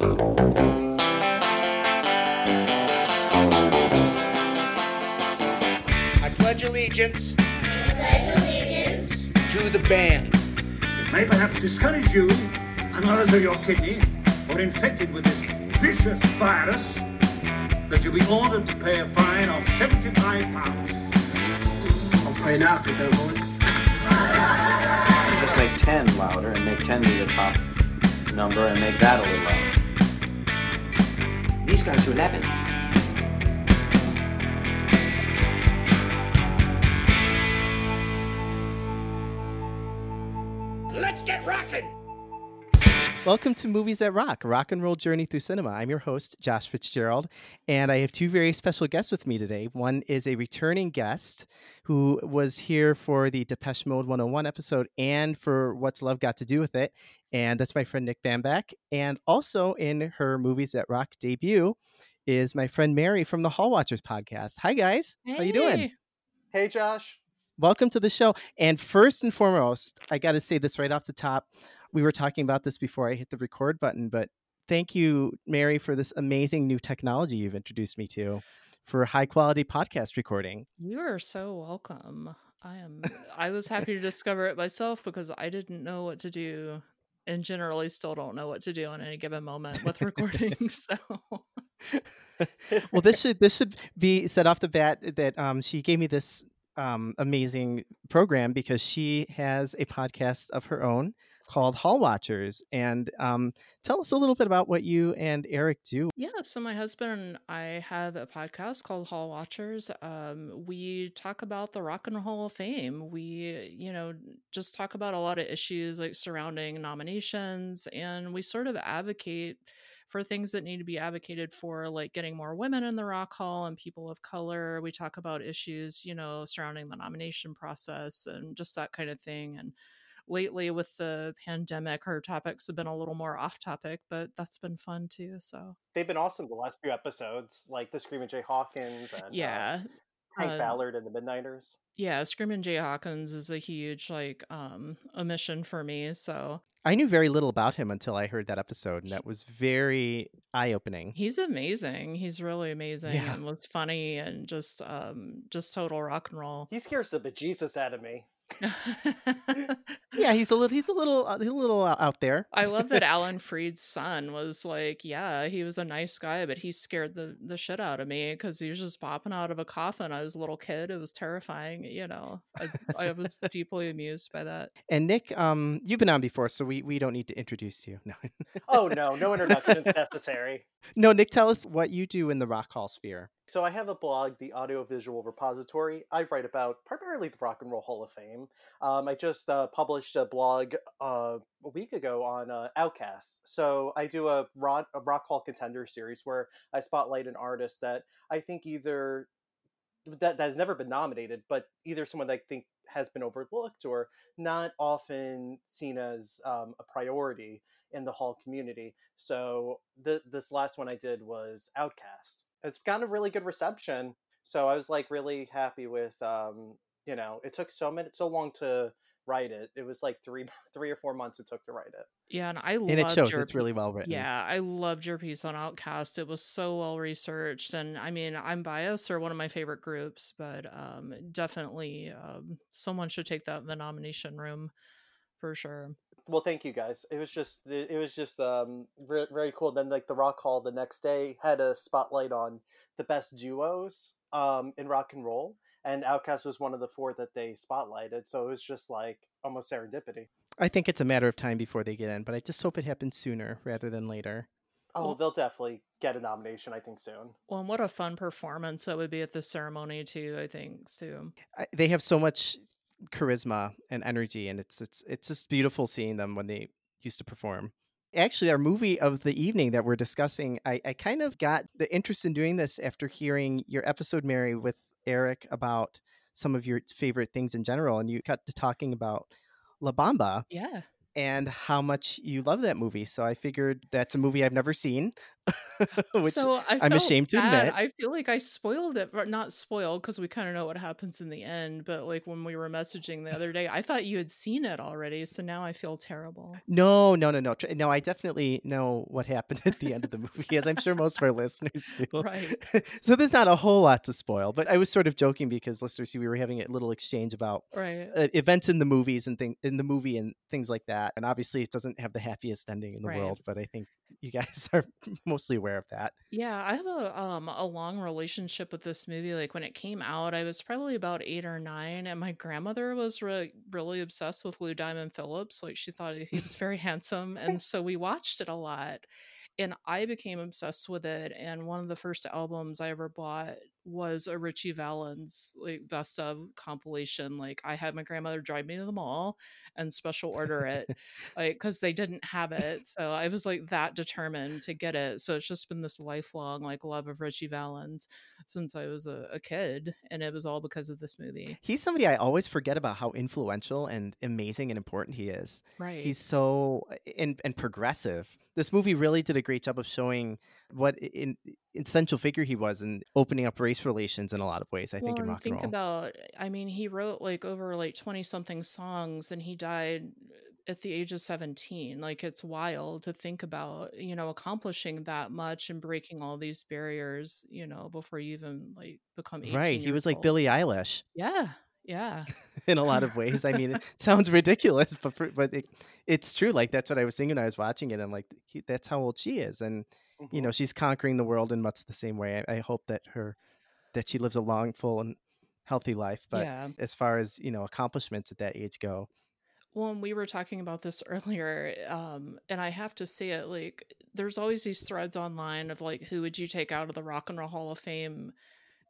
I pledge allegiance pledge allegiance to the band. It may perhaps discourage you and others of your kidney who are infected with this vicious virus that you'll be ordered to pay a fine of 75 pounds. I'll pay now if you don't want. Just make 10 louder and make 10 be the top number and make that a little louder. These guys are 11. Let's get rocking! Welcome to Movies That Rock, rock and roll journey through cinema. I'm your host, Josh Fitzgerald, and I have two very special guests with me today. One is a returning guest who was here for the Depeche Mode 101 episode and for What's Love Got to Do with It, and that's my friend Nick Bambach. And also in her Movies That Rock debut is my friend Mary from the Hall Watchers podcast. Hi, guys. How you doing? Hey, Josh. welcome to the show. And first and foremost, I got to say this right off the top. We were talking about this before I hit the record button, but thank you, Mary, for this amazing new technology you've introduced me to for high quality podcast recording. You are so welcome. I am I was happy to discover it myself because I didn't know what to do and generally still don't know what to do in any given moment with recording. so well, this should this should be set off the bat that um, she gave me this um, amazing program because she has a podcast of her own called Hall Watchers. And um, tell us a little bit about what you and Eric do. Yeah, so my husband and I have a podcast called Hall Watchers. Um, we talk about the Rock and Roll Hall of Fame. We, you know, just talk about a lot of issues like surrounding nominations, and we sort of advocate for things that need to be advocated for, like getting more women in the Rock Hall and people of color. We talk about issues, you know, surrounding the nomination process and just that kind of thing. And lately with the pandemic our topics have been a little more off topic but that's been fun too so They've been awesome the last few episodes, like the Screaming Jay Hawkins and yeah uh, Hank uh, Ballard and the Midnighters. yeah screaming jay hawkins is a huge like um omission for me so I knew very little about him until I heard that episode, and that was very eye opening. he's amazing he's really amazing Yeah. and was funny and just um just total rock and roll He scares the bejesus out of me. Yeah, he's a little he's a little uh, he's a little uh, out there. I love that Alan Freed's son was like, yeah, he was a nice guy, but he scared the the shit out of me because he was just popping out of a coffin. I was a little kid; it was terrifying. You know, I, I was deeply amused by that. And Nick, um, you've been on before, so we, we don't need to introduce you. No, Oh no, no introductions necessary. No, Nick, tell us what you do in the Rock Hall sphere. So I have a blog, the Audiovisual Repository. I write about primarily the Rock and Roll Hall of Fame. Um, I just uh, published a blog uh, a week ago on uh, OutKasts. So I do a, rock, a Rock Hall Contender series where I spotlight an artist that I think either that, that has never been nominated, but either someone that I think has been overlooked or not often seen as um, a priority in the Hall community. So the, this last one I did was OutKast. It's gotten a really good reception. So I was like really happy with, um, you know, it took so many, so long to write it. It was like three, three or four months it took to write it. Yeah, and I And it loved shows your it's really well written. Yeah, I loved your piece on OutKast. It was so well researched, and I mean, I'm biased. They're one of my favorite groups, but um, definitely um, someone should take that in the nomination room for sure. Well, thank you guys. It was just it was just um re- very cool. Then like the Rock Hall the next day had a spotlight on the best duos um in rock and roll, and OutKast was one of the four that they spotlighted. So it was just like almost serendipity. I think it's a matter of time before they get in, but I just hope it happens sooner rather than later. Oh, Well- they'll definitely get a nomination. I think soon. Well, and what a fun performance that would be at the ceremony too. I think too. I, they have so much charisma and energy, and it's it's it's just beautiful seeing them when they used to perform. Actually, our movie of the evening that we're discussing, I, I kind of got the interest in doing this after hearing your episode, Mary, with Eric about some of your favorite things in general, and you got to talking about La Bamba, Yeah. and how much you love that movie. So I figured that's a movie I've never seen, which So I I'm felt ashamed to admit. I feel like I spoiled it, but not spoiled because we kind of know what happens in the end. But like when we were messaging the other day, I thought you had seen it already. So now I feel terrible. No, no, no, no. No, I definitely know what happened at the end of the movie, as I'm sure most of our listeners do. Right. so there's not a whole lot to spoil, but I was sort of joking because listeners see we were having a little exchange about Right. uh, events in the movies and thing in the movie and things like that. And obviously, it doesn't have the happiest ending in the Right. world, but I think you guys are mostly aware of that. Yeah, I have a um a long relationship with this movie. Like when it came out, I was probably about eight or nine, and my grandmother was re- really obsessed with Lou Diamond Phillips. Like she thought he was very handsome, and so we watched it a lot. And I became obsessed with it. And one of the first albums I ever bought was a Richie Valens like best of compilation. Like I had my grandmother drive me to the mall and special order it like because they didn't have it so i was like that determined to get it so it's just been this lifelong like love of richie valens since i was a, a kid and it was all because of this movie He's somebody I always forget about how influential and amazing and important he is. right He's so and and progressive. This movie really did a great job of showing what in, essential figure he was in opening up race relations in a lot of ways. I well, think in and rock and think roll. about i mean he wrote like over like 20 something songs and he died at the age of 17 like it's wild to think about you know accomplishing that much and breaking all these barriers you know before you even like become 18 right, he was like. Billie Eilish yeah yeah in a lot of ways. I mean, it sounds ridiculous, but for, but it, it's true. Like that's what I was thinking when I was watching it. I'm like, he, that's how old she is, and you Mhm. know, she's conquering the world in much the same way. I, I hope that her that she lives a long, full, and healthy life. But yeah as far as you know, accomplishments at that age go, Well, and we were talking about this earlier, um, and I have to say it like there's always these threads online of like who would you take out of the Rock and Roll Hall of Fame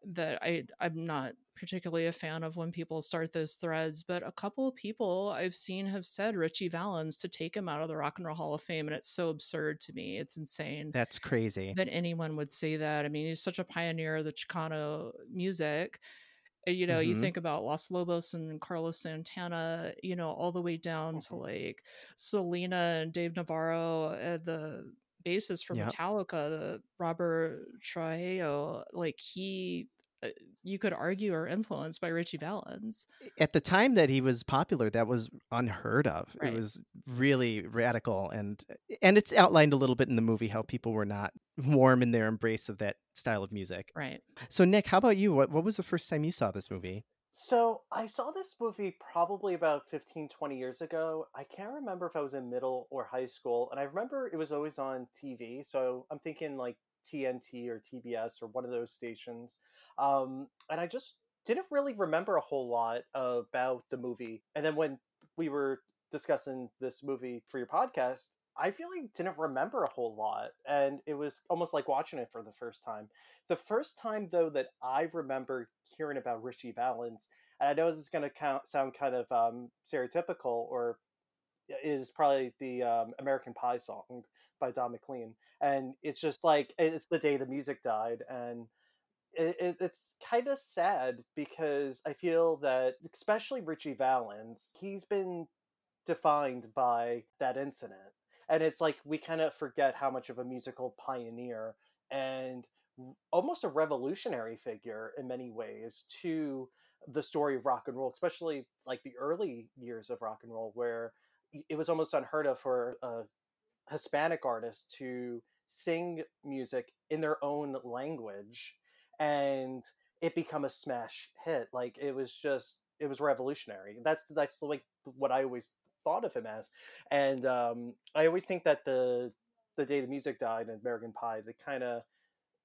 that I I'm not particularly a fan of when people start those threads, but a couple of people I've seen have said Richie Valens to take him out of the Rock and Roll Hall of Fame, and it's so absurd to me. It's insane that's crazy. that anyone would say that. I mean, he's such a pioneer of the Chicano music. You know, you Mhm. think about Los Lobos and Carlos Santana, you know, all the way down to Mm-hmm. like Selena and Dave Navarro, uh, the bassist for Yep. Metallica, the Robert Trujillo, like he, uh, you could argue, are influenced by Richie Valens. At the time that he was popular, that was unheard of. Right. It was really radical, and and it's outlined a little bit in the movie how people were not warm in their embrace of that style of music. Right. So, Nick, how about you? What what was the first time you saw this movie? So I saw this movie probably about 15, 20 years ago. I can't remember if I was in middle or high school. And I remember it was always on TV. So I'm thinking like TNT or TBS or one of those stations. Um, and I just didn't really remember a whole lot about the movie. And then when we were discussing this movie for your podcast, I really didn't remember a whole lot. And it was almost like watching it for the first time. The first time, though, that I remember hearing about Richie Valens, and I know this is going to sound kind of um, stereotypical, or is probably the um, American Pie song by Don McLean, and it's just like it's the day the music died, and it, it's kind of sad because I feel that especially Richie Valens, he's been defined by that incident, and it's like we kind of forget how much of a musical pioneer and almost a revolutionary figure in many ways to the story of rock and roll, especially like the early years of rock and roll, where it was almost unheard of for a Hispanic artist to sing music in their own language and it become a smash hit. Like it was just it was revolutionary. That's that's like what I always thought of him as. And um, I always think that the the day the music died in American Pie, they kind of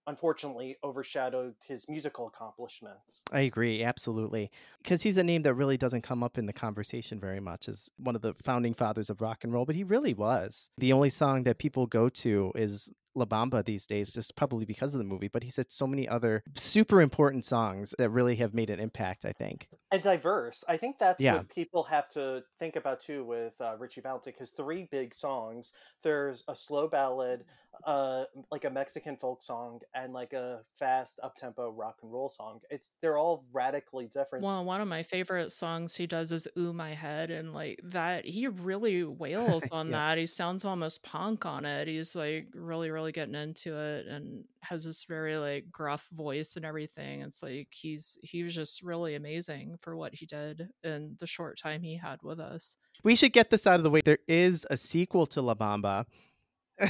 unfortunately overshadowed his musical accomplishments. I agree, absolutely. Because he's a name that really doesn't come up in the conversation very much as one of the founding fathers of rock and roll, but he really was. The only song that people go to is La Bamba these days, just probably because of the movie, but he's had so many other super important songs that really have made an impact, I think. And diverse. I think that's Yeah. what people have to think about too with uh, Richie Valens. His three big songs. There's a slow ballad, uh like a Mexican folk song and like a fast up tempo rock and roll song. It's they're all radically different. Well, one of my favorite songs he does is "Ooh My Head," and like that, he really wails on Yeah. that. He sounds almost punk on it. He's like really, really getting into it, and has this very like gruff voice and everything. It's like he's he was just really amazing for what he did in the short time he had with us. We should get this out of the way. There is a sequel to La Bamba,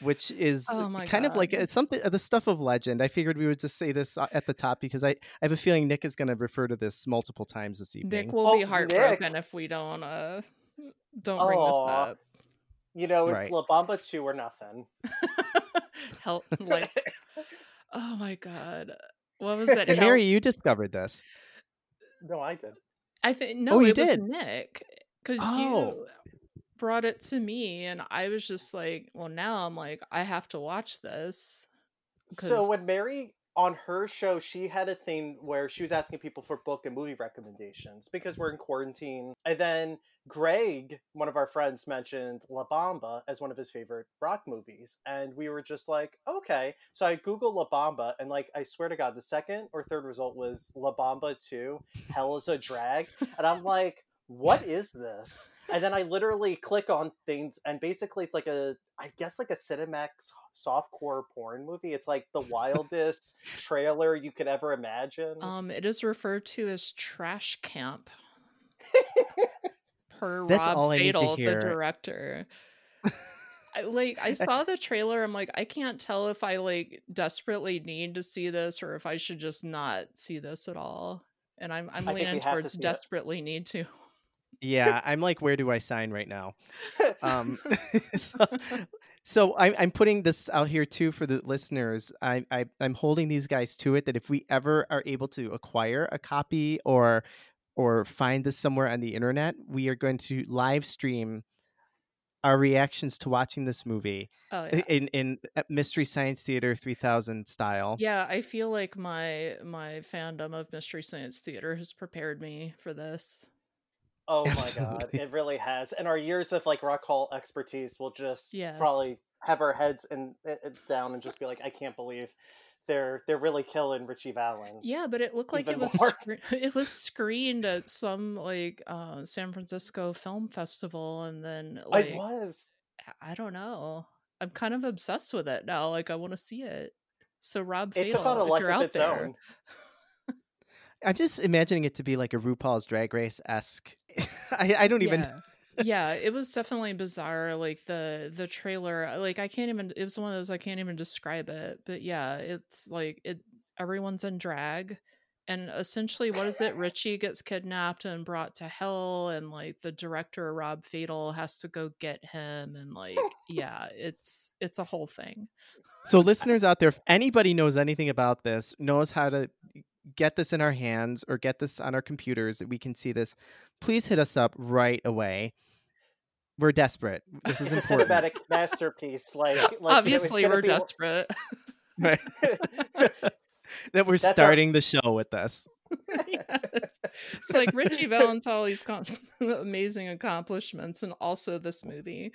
which is Oh my kind of like it's something the stuff of legend. I figured we would just say this uh, at the top because I, I have a feeling Nick is going to refer to this multiple times this evening. Nick will Oh, be Nick. heartbroken if we don't uh don't bring this up. You know, it's Right. La Bamba 2 or nothing. Help like oh my god. What was that? and Mary, you discovered this. no, I did. I think oh, no, you it was did? Nick because Oh. you brought it to me, and I was just like, well, now I'm like, I have to watch this. So 'Cause- when Mary on her show, she had a thing where she was asking people for book and movie recommendations because we're in quarantine. And then Greg, one of our friends, mentioned La Bamba as one of his favorite rock movies. And we were just like, okay. So I Googled La Bamba, and like, I swear to God, the second or third result was La Bamba 2, Hell is a Drag. And I'm like, what is this? And then I literally click on things, and basically it's like a, I guess like a Cinemax softcore porn movie. It's like the wildest trailer you could ever imagine. um, it is referred to as Trash Camp per That's Rob all I need to Fatal, the director. I, like I saw the trailer, I'm like, I can't tell if I like desperately need to see this or if I should just not see this at all. And I'm I'm I leaning have to towards it. desperately need to. Yeah, I'm like, where do I sign right now? Um, so, so I'm I'm putting this out here too for the listeners. I, I I'm holding these guys to it that if we ever are able to acquire a copy or or find this somewhere on the internet, we are going to live stream our reactions to watching this movie Oh yeah. in in uh, Mystery Science Theater 3000 style. Yeah, I feel like my my fandom of Mystery Science Theater has prepared me for this. Oh my god, it really has. And our years of like rock hall expertise will just Yes. probably have our heads in, i- i- down and just be like, I can't believe they're they're really killing Richie Valens. Yeah, but it looked like it was more. scre- it was screened at some like uh San Francisco Film Festival and then like it was. I don't know. I'm kind of obsessed with it now. Like I want to see it. So Rob It Fatal, took on a life of out its there, own. I'm just imagining it to be like a RuPaul's Drag Race esque. I, I don't even. yeah. yeah, it was definitely bizarre. Like the the trailer, uh, like I can't even. It was one of those I can't even describe it. But yeah, it's like it. Everyone's in drag, and essentially, what is it? Richie gets kidnapped and brought to hell, and like the director Rob Fatal has to go get him, and like yeah, it's it's a whole thing. So, listeners out there, if anybody knows anything about this, knows how to get this in our hands or get this on our computers that we can see this, please hit us up right away. We're desperate. This is It's a important. cinematic masterpiece. Like, like you know, Obviously, we're be- desperate. Right. that we're That's our- starting the show with this. Yeah, it's, it's like Richie Valentini's con- amazing accomplishments, and also this movie.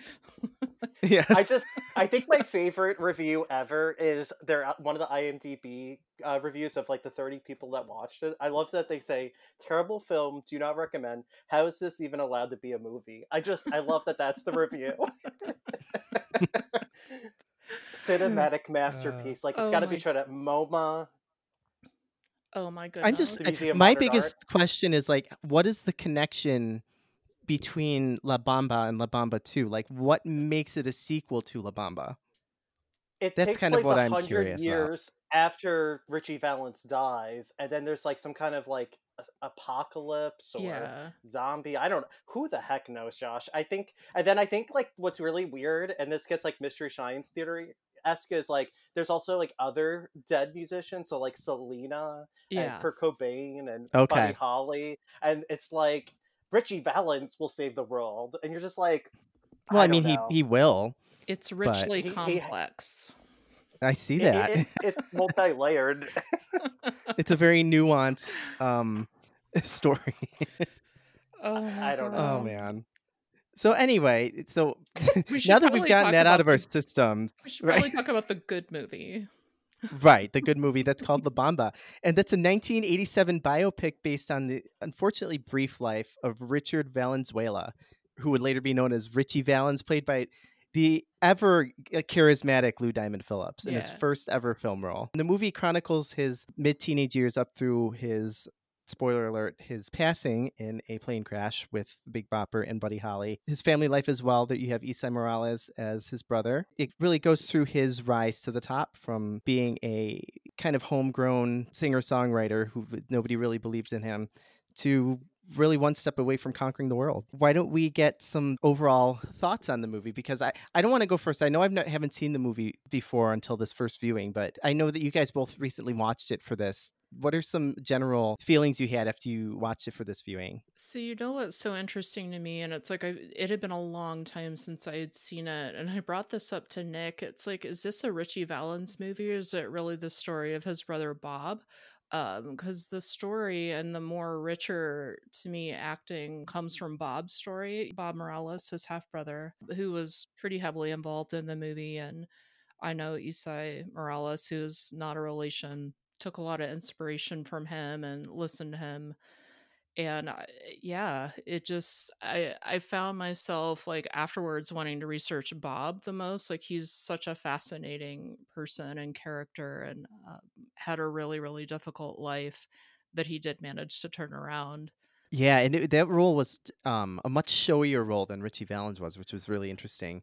Yes. I just, I think my favorite review ever is their one of the IMDb uh, reviews of like the 30 people that watched it. I love that they say, terrible film, do not recommend. How is this even allowed to be a movie? I just, I love that that's the review. Cinematic masterpiece. Like, it's Oh got to my- be shown at MoMA. Oh my goodness! I'm just I- my Modern biggest question is like, what is the connection between La Bamba and La Bamba 2? Like, what makes it a sequel to La Bamba? It That's takes kind of place what I'm hundred curious about. years after Richie Valens dies, and then there's like some kind of like apocalypse or yeah. zombie. I don't know. Who the heck knows, Josh? I think, and then I think like what's really weird, and this gets like Mystery Science Theater esque is like there's also like other dead musicians, so like Selena Yeah. and Kurt Cobain and Okay. Buddy Holly, and it's like Richie Valens will save the world, and you're just like, Well, I, don't mean, know. he he will. It's richly He- he- complex. I see that. it- it's multi-layered. it's a very nuanced um story. oh, my I don't know. oh man. So anyway, so now that we've gotten that out of our the- systems, We should Right. probably talk about the good movie. Right, the good movie that's called La Bamba, and that's a 1987 biopic based on the unfortunately brief life of Richard Valenzuela, who would later be known as Richie Valens, played by the ever uh, charismatic Lou Diamond Phillips in his first ever film role. The movie chronicles his mid teenage years up through his spoiler alert, his passing in a plane crash with Big Bopper and Buddy Holly. His family life as well, that you have Esai Morales as his brother. It really goes through his rise to the top from being a kind of homegrown singer songwriter who nobody really believed in him to really one step away from conquering the world. Why don't we get some overall thoughts on the movie? Because I, I don't want to go first. I know I've not, haven't seen the movie before until this first viewing, but I know that you guys both recently watched it for this. What are some general feelings you had after you watched it for this viewing? So you know what's so interesting to me, and it's like I it had been a long time since I had seen it, and I brought this up to Nick. It's like, is this a Richie Valens movie, or is it really the story of his brother Bob? Um, because the story and the more richer to me acting comes from Bob's story. Bob Morales, his half brother, who was pretty heavily involved in the movie, and I know Esai Morales, who's not a relation, took a lot of inspiration from him and listened to him and I, yeah it just i i found myself like afterwards wanting to research bob the most like he's such a fascinating person and character and uh, had a really really difficult life that he did manage to turn around Yeah, and it, that role was um, a much showier role than Richie Valens was, which was really interesting.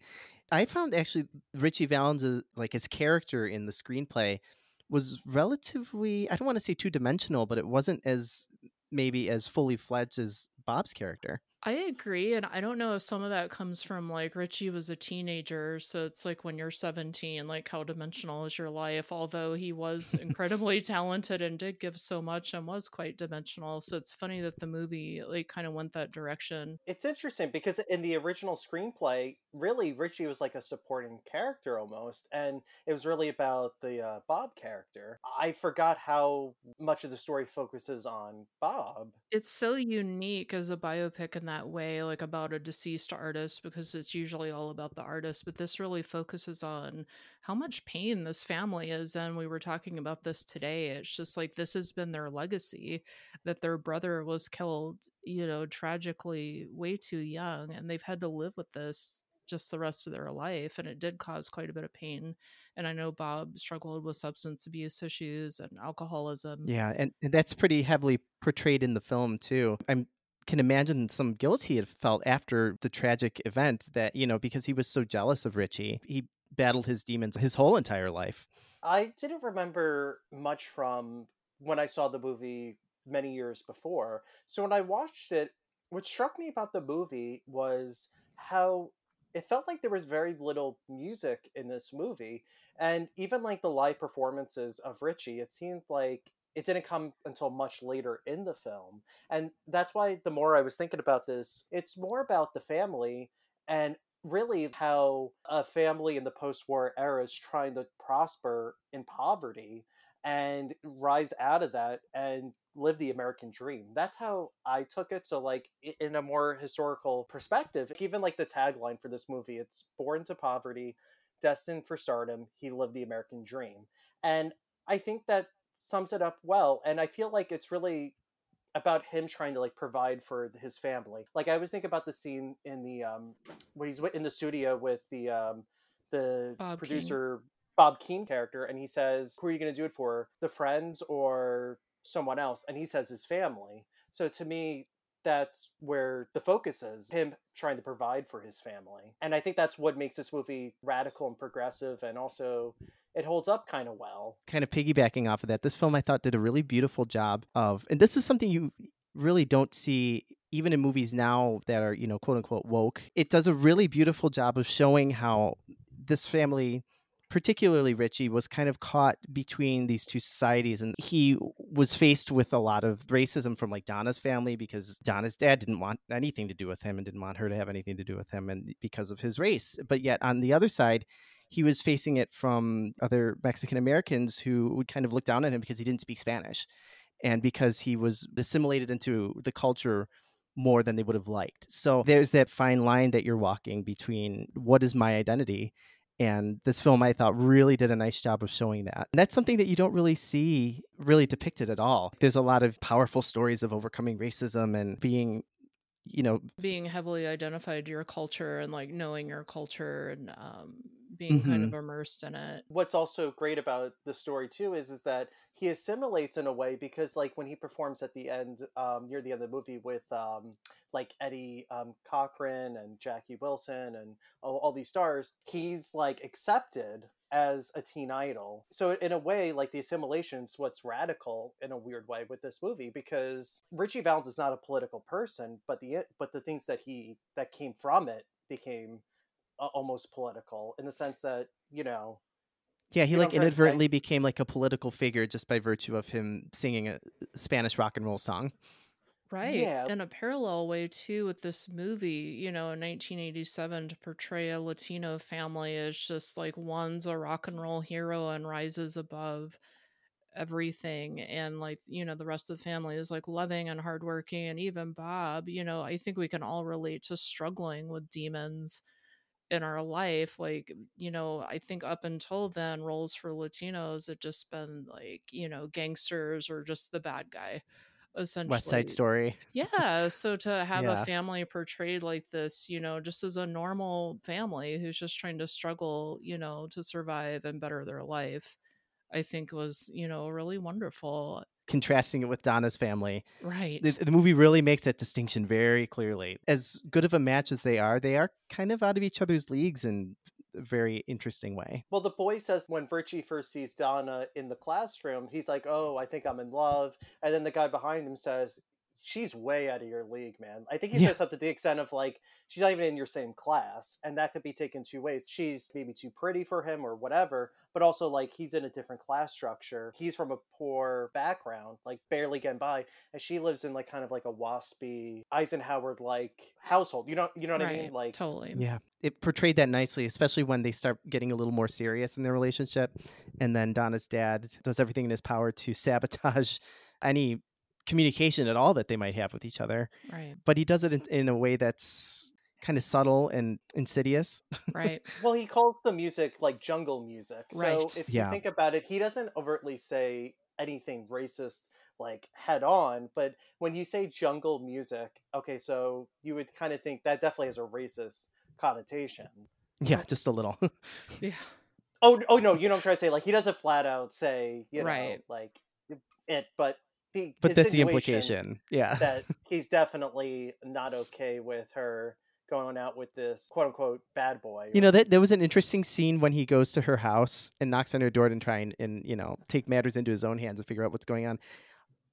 I found actually Richie Valens, like his character in the screenplay, was relatively I don't want to say two dimensional, but it wasn't as maybe as fully fledged as Bob's character. I agree. And I don't know if some of that comes from like Richie was a teenager. So it's like when you're 17, like how dimensional is your life? Although he was incredibly talented and did give so much and was quite dimensional. So it's funny that the movie like kind of went that direction. It's interesting because in the original screenplay, really Richie was like a supporting character almost, and it was really about the uh, Bob character. I forgot how much of the story focuses on Bob. It's so unique as a biopic in that way, like about a deceased artist, because it's usually all about the artist. But this really focuses on how much pain this family is. And we were talking about this today. It's just like this has been their legacy that their brother was killed, you know, tragically way too young. And they've had to live with this just the rest of their life. And it did cause quite a bit of pain. And I know Bob struggled with substance abuse issues and alcoholism. Yeah, and, and that's pretty heavily portrayed in the film too. I can imagine some guilt he had felt after the tragic event that, you know, because he was so jealous of Richie. He battled his demons his whole entire life. I didn't remember much from when I saw the movie many years before. So when I watched it, what struck me about the movie was how it felt like there was very little music in this movie. And even like the live performances of Richie, it seemed like it didn't come until much later in the film. And that's why the more I was thinking about this, it's more about the family and really how a family in the post-war era is trying to prosper in poverty and rise out of that and live the American dream. That's how I took it. So, like, in a more historical perspective, even like the tagline for this movie, it's born to poverty, destined for stardom, he lived the American dream. And I think that sums it up well. And I feel like it's really about him trying to like provide for his family. Like I always think about the scene in the um when he's in the studio with the um the Bob Keane. producer Bob Keane character and he says, "Who are you going to do it for? The friends or someone else?" And he says his family. So to me that's where the focus is him trying to provide for his family. And I think that's what makes this movie radical and progressive and also it holds up kind of well. Kind of piggybacking off of that, this film I thought did a really beautiful job of, and this is something you really don't see even in movies now that are, you know, quote unquote woke. It does a really beautiful job of showing how this family particularly Richie was kind of caught between these two societies and he was faced with a lot of racism from like Donna's family because Donna's dad didn't want anything to do with him and didn't want her to have anything to do with him and because of his race but yet on the other side he was facing it from other Mexican Americans who would kind of look down on him because he didn't speak Spanish and because he was assimilated into the culture more than they would have liked. So there's that fine line that you're walking between what is my identity and this film I thought really did a nice job of showing that. And that's something that you don't really see really depicted at all. There's a lot of powerful stories of overcoming racism and being you know being heavily identified to your culture and like knowing your culture and um, being mm-hmm. kind of immersed in it what's also great about the story too is is that he assimilates in a way because like when he performs at the end um, near the end of the movie with um, like eddie um, cochran and jackie wilson and all, all these stars he's like accepted as a teen idol. So in a way, like the assimilation's what's radical in a weird way with this movie because Ritchie Valens is not a political person, but the but the things that he that came from it became uh, almost political in the sense that you know. Yeah, he like inadvertently became like a political figure just by virtue of him singing a Spanish rock and roll song. Right. Yeah. In a parallel way, too, with this movie, you know, in 1987, to portray a Latino family as just like one's a rock and roll hero and rises above everything and like you know the rest of the family is like loving and hardworking and even bob you know i think we can all relate to struggling with demons in our life like you know i think up until then roles for latinos had just been like you know gangsters or just the bad guy essentially West Side Story. Yeah, so to have yeah. a family portrayed like this, you know, just as a normal family who's just trying to struggle, you know, to survive and better their life, I think was, you know, really wonderful. Contrasting it with Donna's family. Right. The, the, movie really makes that distinction very clearly. As good of a match as they are, they are kind of out of each other's leagues in very interesting way. Well, the boy says when Ritchie first sees Donna in the classroom, he's like, "Oh, I think I'm in love," and then the guy behind him says, she's way out of your league, man. I think he yeah. says something to the extent of like she's not even in your same class, and that could be taken two ways. She's maybe too pretty for him or whatever, but also like he's in a different class structure. He's from a poor background, like barely getting by, and she lives in like kind of like a waspy Eisenhower like household. You know, you know what right. I mean? Like totally. Yeah, it portrayed that nicely, especially when they start getting a little more serious in their relationship, and then Donna's dad does everything in his power to sabotage any communication at all that they might have with each other. Right. But he does it in, in a way that's kind of subtle and insidious. Right. well, he calls the music like jungle music. Right. So if you think about it, he doesn't overtly say anything racist like head on, but when you say jungle music, okay, so you would kind of think that definitely has a racist connotation. Yeah, just a little. yeah. Oh, oh no, you know I'm trying to say. Like he doesn't flat out say, you know, right. like it, but the but that's the implication. Yeah. that he's definitely not okay with her going out with this quote unquote bad boy you know that there was an interesting scene when he goes to her house and knocks on her door and try and, and you know take matters into his own hands and figure out what's going on.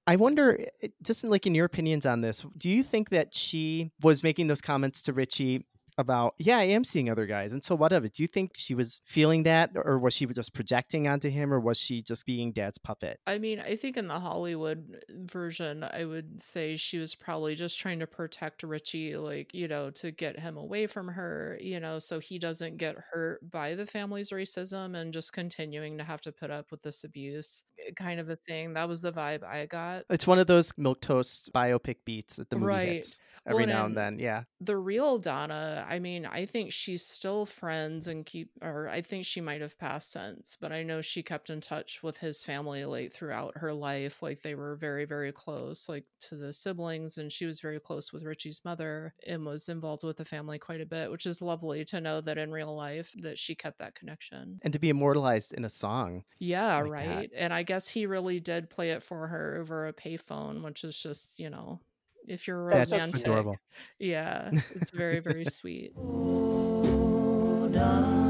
I wonder, eh, eh, just in, like in your opinions on this, do you think that she was making those comments to Ritchie about, yeah, I am seeing other guys. And so what of it? Do you think she was feeling that or was she just projecting onto him or was she just being dad's puppet? I mean, I think in the Hollywood version, I would say she was probably just trying to protect Richie, like, you know, to get him away from her, you know, so he doesn't get hurt by the family's racism and just continuing to have to put up with this abuse eh, kind of a thing. That was the vibe I got. It's one of those milk toast biopic beats that the movie right. hits every well, now and then. Yeah. The real Donna, I mean, I think she's still friends and keep, or I think she might have passed since, but I know she kept in touch with his family late throughout her life. Like they were very, very close, like to the siblings, and she was very close with Richie's mother and was involved with the family quite a bit, which is lovely to know that in real life that she kept that connection and to be immortalized in a song. Yeah, like right. That. And I guess he really did play it for her over a payphone, which is just you know if you're romantic. That's adorable. Yeah, it's very very sweet.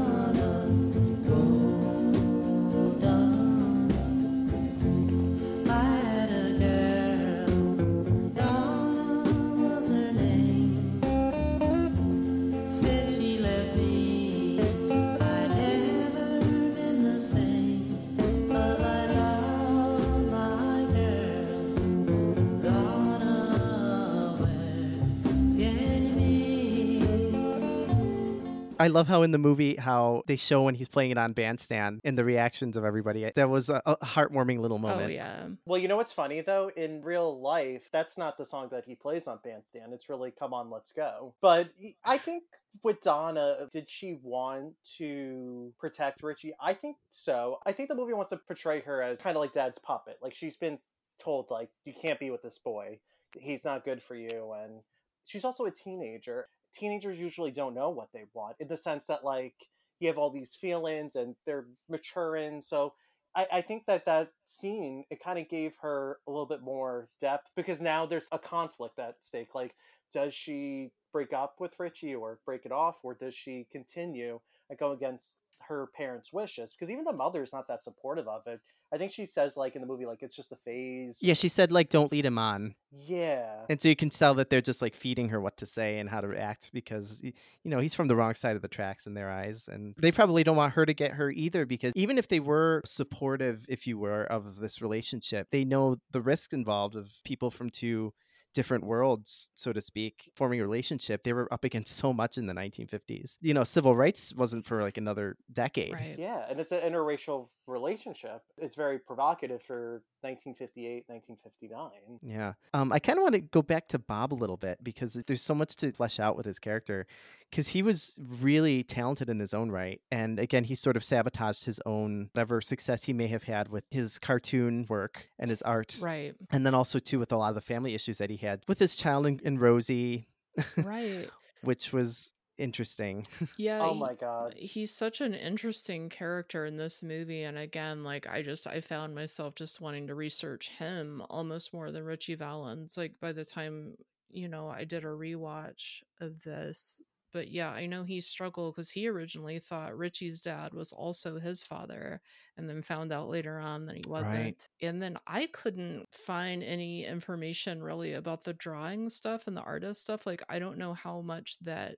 I love how in the movie how they show when he's playing it on bandstand and the reactions of everybody. That was a, a heartwarming little moment. Oh moment. yeah. Well, you know what's funny though? In real life, that's not the song that he plays on Bandstand. It's really "Come On, Let's Go." But I think with Donna, did she want to protect Richie? I think so. I think the movie wants to portray her as kind of like Dad's puppet. Like she's been told, like you can't be with this boy. He's not good for you, and she's also a teenager. Teenagers usually don't know what they want in the sense that like you have all these feelings and they're maturing. So I, I think that that scene it kind of gave her a little bit more depth because now there's a conflict at stake. Like, does she break up with Richie or break it off, or does she continue and go against her parents' wishes? Because even the mother is not that supportive of it. I think she says like in the movie like it's just a phase. Yeah, she said like don't lead him on. Yeah. And so you can tell that they're just like feeding her what to say and how to react because you know, he's from the wrong side of the tracks in their eyes and they probably don't want her to get her either because even if they were supportive if you were of this relationship, they know the risk involved of people from two different worlds, so to speak, forming a relationship. They were up against so much in the 1950s. You know, civil rights wasn't for like another decade. Right. Yeah, and it's an interracial relationship. It's very provocative for 1958, 1959. Yeah. Um, I kind of want to go back to Bob a little bit because there's so much to flesh out with his character because he was really talented in his own right. And again, he sort of sabotaged his own whatever success he may have had with his cartoon work and his art. Right. And then also, too, with a lot of the family issues that he had with his child and, and Rosie, Right. which was interesting. Yeah. Oh my god. he's such an interesting character in this movie and again like i just i found myself just wanting to research him almost more than richie valens like by the time you know i did a rewatch of this but yeah i know he struggled because he originally thought richie's dad was also his father and then found out later on that he wasn't Right. and then i couldn't find any information really about the drawing stuff and the artist stuff like i don't know how much that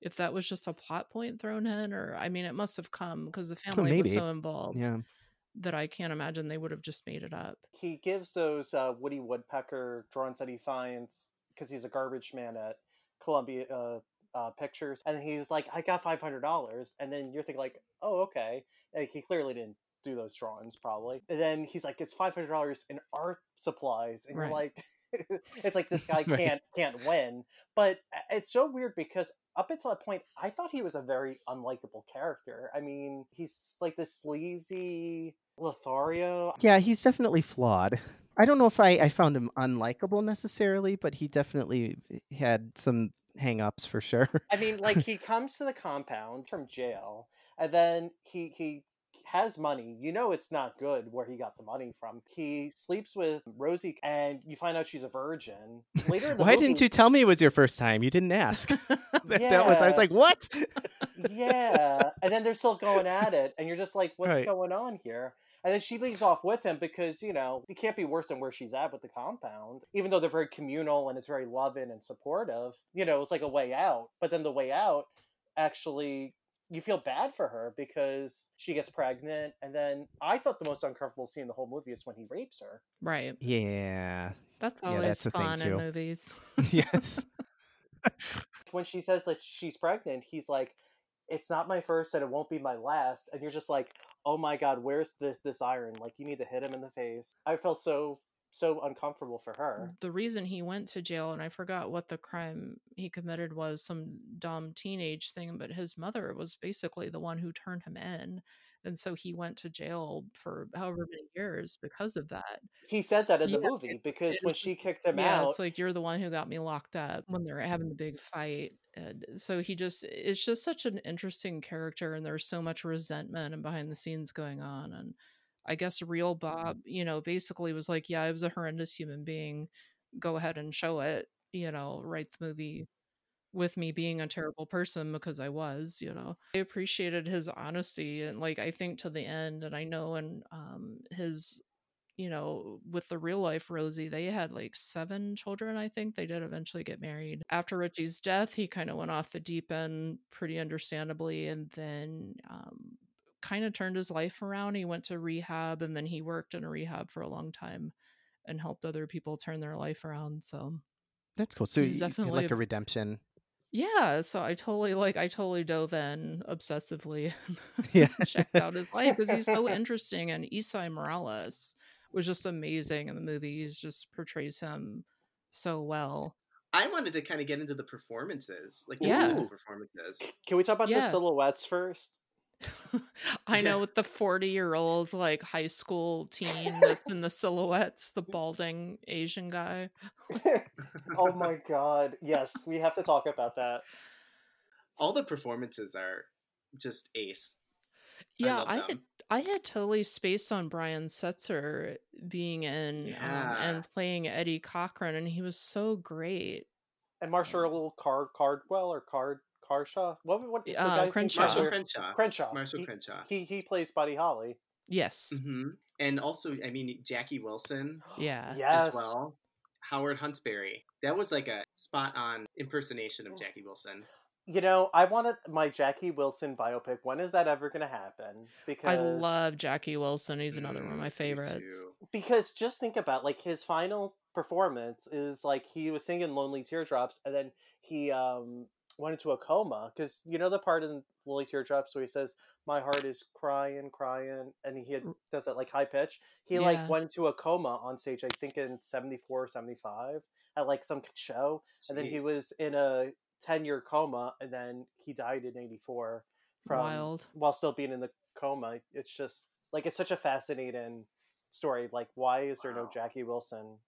if that was just a plot point thrown in or i mean it must have come because the family was so involved yeah. that i can't imagine they would have just made it up He gives those uh, Woody Woodpecker drawings that he finds because he's a garbage man at Columbia uh, uh, Pictures, and he's like, "I got five hundred dollars," and then you're thinking like, "Oh, okay." Like, he clearly didn't do those drawings, probably. And then he's like, "It's five hundred dollars in art supplies," and Right. you're like. it's like this guy can't can't win but uh, it's so weird because up until that point i thought he was a very unlikable character i mean he's like this sleazy lothario Yeah, he's definitely flawed. I don't know if I, I found him unlikable necessarily, but he definitely had some hang-ups for sure. I mean, like he comes to the compound from jail, and then he he has money. You know, it's not good where he got the money from. He sleeps with Rosie, and you find out she's a virgin. Later Why movie, didn't you tell me it was your first time? You didn't ask. that, that was I was like, what? yeah, and then they're still going at it, and you're just like, what's Right. going on here? And then she leaves off with him because, you know, it can't be worse than where she's at with the compound. Even though they're very communal and it's very loving and supportive, you know, it's like a way out. But then the way out actually you feel bad for her because she gets pregnant and then I thought the most uncomfortable scene in the whole movie is when he rapes her. right yeah. that's Yeah, always that's the thing, fun in movies yes. When she says that she's pregnant, he's like it's not my first and it won't be my last and you're just like, "Oh my god, where's this this iron? Like you need to hit him in the face." I felt so so uncomfortable for her. the reason he went to jail and i forgot what the crime he committed was some dumb teenage thing but his mother was basically the one who turned him in and so he went to jail for however many years because of that He said that in the movie because it when she kicked him yeah, out, it's like you're the one who got me locked up when they're having the big fight. And so he just it's just such an interesting character and there's so much resentment and behind the scenes going on. And I guess real Bob, you know, basically was like, Yeah, I was a horrendous human being. Go ahead and show it, you know, write the movie with me being a terrible person because I was, you know. I appreciated his honesty and like I think to the end and I know and um his you know, with the real life Rosie, they had like seven children, I think. They did eventually get married. After Richie's death, he kind of went off the deep end pretty understandably and then um, kind of turned his life around. He went to rehab and then he worked in a rehab for a long time and helped other people turn their life around. So That's cool. So He's you- you definitely like a- a redemption. Yeah, so I totally like I totally dove in obsessively Yeah. checked out his life because he's so interesting and Esai Morales was just amazing in the movie. He just portrays him so well. I wanted to kind of get into the performances, like the Yeah. musical performances. Can we talk about the silhouettes first? I know Yeah. with the 40 year old like high school teen that's in the silhouettes, the balding Asian guy. oh my god. Yes, we have to talk about that. All the performances are just ace. Yeah, love I, had I had totally spaced on Brian Setzer being in um, and playing Eddie Cochran, and he was so great. And Marshall Car Cardwell or Card Carshaw? What what the Uh, guy's? Crenshaw. Marshall Crenshaw. Crenshaw. Crenshaw. Marshall he, Crenshaw. He he plays Buddy Holly. Yes, hmm And also, I mean, Jackie Wilson yeah, Yes. as well. Howard Huntsberry. That was like a spot on impersonation of Jackie Wilson. You know, I wanted my Jackie Wilson biopic. When is that ever going to happen? Because I love Jackie Wilson. He's another one of Mm, my favorites. because just think about like his final performance is like he was singing lonely teardrops and then he um went into a coma because you know the part in lonely teardrops where he says my heart is crying crying and he had, does that like high pitch? He Yeah. like went into a coma on stage i think in 74 or 75 at like some show and then he was in a 10 year coma and then he died in 84 from Wild. while still being in the coma. It's just like it's such a fascinating story like why is there no jackie wilson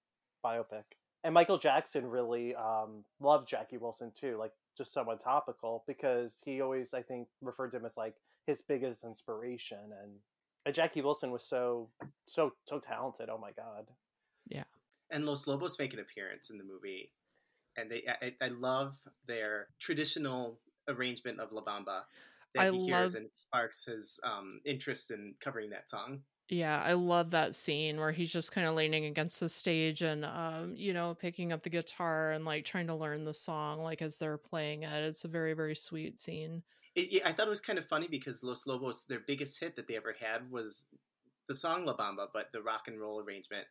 biopic? And michael jackson really um loved jackie wilson too like just someone topical because he always i think referred to him as like his biggest inspiration and, and jackie wilson was so so so talented oh my god Yeah. and Los Lobos make an appearance in the movie, and they I, I love their traditional arrangement of La Bamba that I he hears love- and sparks his um, interest in covering that song. Yeah, I love that scene where he's just kind of leaning against the stage and, um, you know, picking up the guitar and like trying to learn the song like as they're playing it. It's a very, very sweet scene. It, it- I thought it was kind of funny because Los Lobos, their biggest hit that they ever had was the song La Bamba, but the rock and roll arrangement.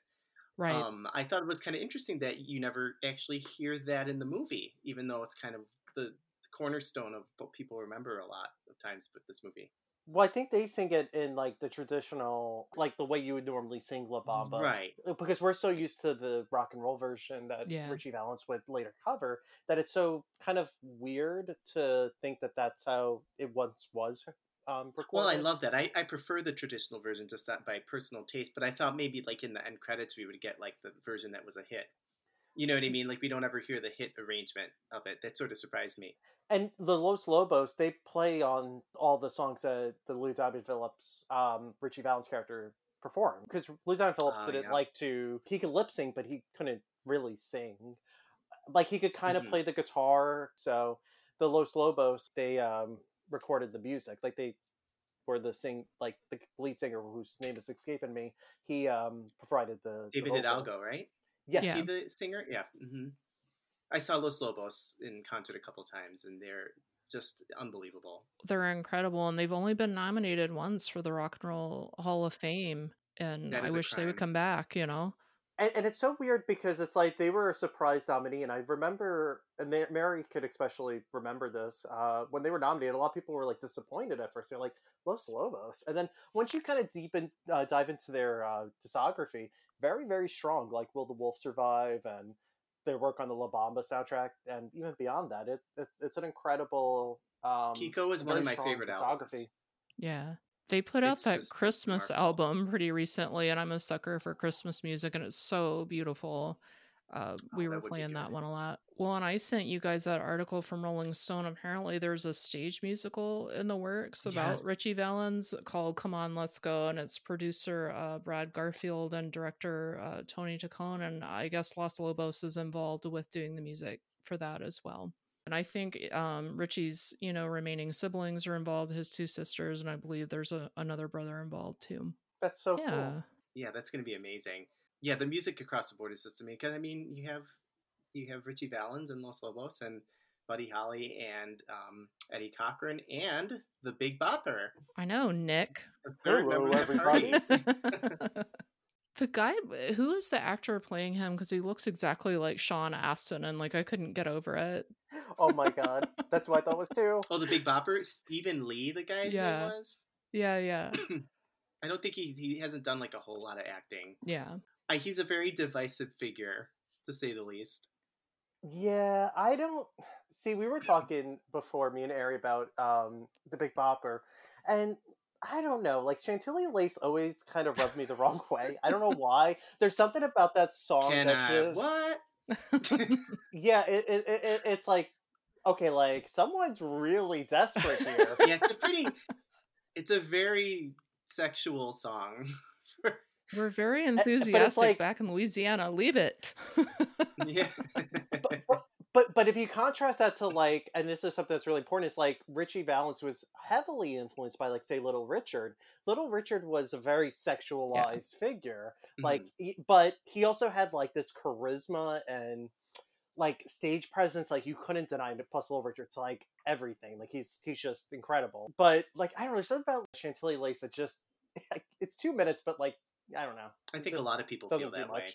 Right. Um, I thought it was kind of interesting that you never actually hear that in the movie, even though it's kind of the cornerstone of what people remember a lot of times with this movie. Well i think they sing it in like the traditional like the way you would normally sing la bamba Right. because we're so used to the rock and roll version that Yeah. Richie Valens would later cover that it's so kind of weird to think that that's how it once was um, recorded. Well, I love that. I, I prefer the traditional version just that by personal taste, but I thought maybe like in the end credits we would get like the version that was a hit. You know what I mean? Like we don't ever hear the hit arrangement of it. That sort of surprised me. And the Los Lobos, they play on all the songs that the Lou Diamond Phillips, um, Richie Valens character performed. Because Lou Diamond Phillips Oh, didn't yeah. like to, he could lip sync, but he couldn't really sing. Like he could kind of Mhm. play the guitar. So the Los Lobos, they um, recorded the music. Like they were the sing, like the lead singer whose name is escaping me, he um, provided the. the David vocals. Hidalgo, right? Yes. Yeah. he the singer? Yeah. hmm I saw Los Lobos in concert a couple times, and they're just unbelievable. They're incredible and they've only been nominated once for the Rock and Roll Hall of Fame. And I is a wish they would come back, you know? and, and it's so weird because it's like they were a surprise nominee and i remember and Ma- mary could especially remember this uh, when they were nominated a lot of people were like disappointed at first they're like los lobos and then once you kind of deep in, uh, dive into their uh, discography very very strong like will the wolf survive and their work on the la bamba soundtrack and even beyond that it, it it's an incredible um, Kiko is one of my favorite discography. albums. Yeah. They put out It's that Christmas remarkable. album pretty recently, and I'm a sucker for Christmas music, and it's so beautiful. Uh, we Oh, were playing that one a lot. Well, and I sent you guys that article from Rolling Stone. Apparently, there's a stage musical in the works about Yes. Richie Valens called "Come On, Let's Go," and it's producer uh, Brad Garfield and director uh, Tony Taccone, and I guess Los Lobos is involved with doing the music for that as well. And I think um, Richie's, you know, remaining siblings are involved, his two sisters, and I believe there's a, another brother involved too. that's so yeah. cool Yeah, that's going to be amazing. Yeah, the music across the board is just amazing. Because I mean, you have you have Richie Valens and Los Lobos and Buddy Holly and um, Eddie Cochran and the Big Bopper. I know, Nick. The third Hello, member of everybody. the guy, who is the actor playing him? Because he looks exactly like Sean Astin, and like I couldn't get over it. oh my god, that's what I thought was too. Oh, the Big Bopper, Stephen Lee, the guy's Yeah. name was. Yeah, yeah, I don't think he he hasn't done like a whole lot of acting. yeah. I, he's a very divisive figure, to say the least. Yeah, I don't see. We were talking before me and Ari about um the Big Bopper, and I don't know. Like Chantilly Lace always kind of rubbed me the wrong way. I don't know why. There's something about that song Can that's I? just What? yeah. It, it, it, it- it's like okay, like someone's really desperate here. yeah, it's a pretty. It's a very sexual song. We're very enthusiastic like- back in Louisiana. Leave it. yeah. but, but- but but if you contrast that to like and this is something that's really important is like richie valens was heavily influenced by like say little richard little richard was a very sexualized figure like Mm-hmm. he- but he also had like this charisma and like stage presence like you couldn't deny it plus little richard's like everything like he's he's just incredible but like i don't know there's something about chantilly lace that just it's two minutes but like i don't know I It think a lot of people feel do that way.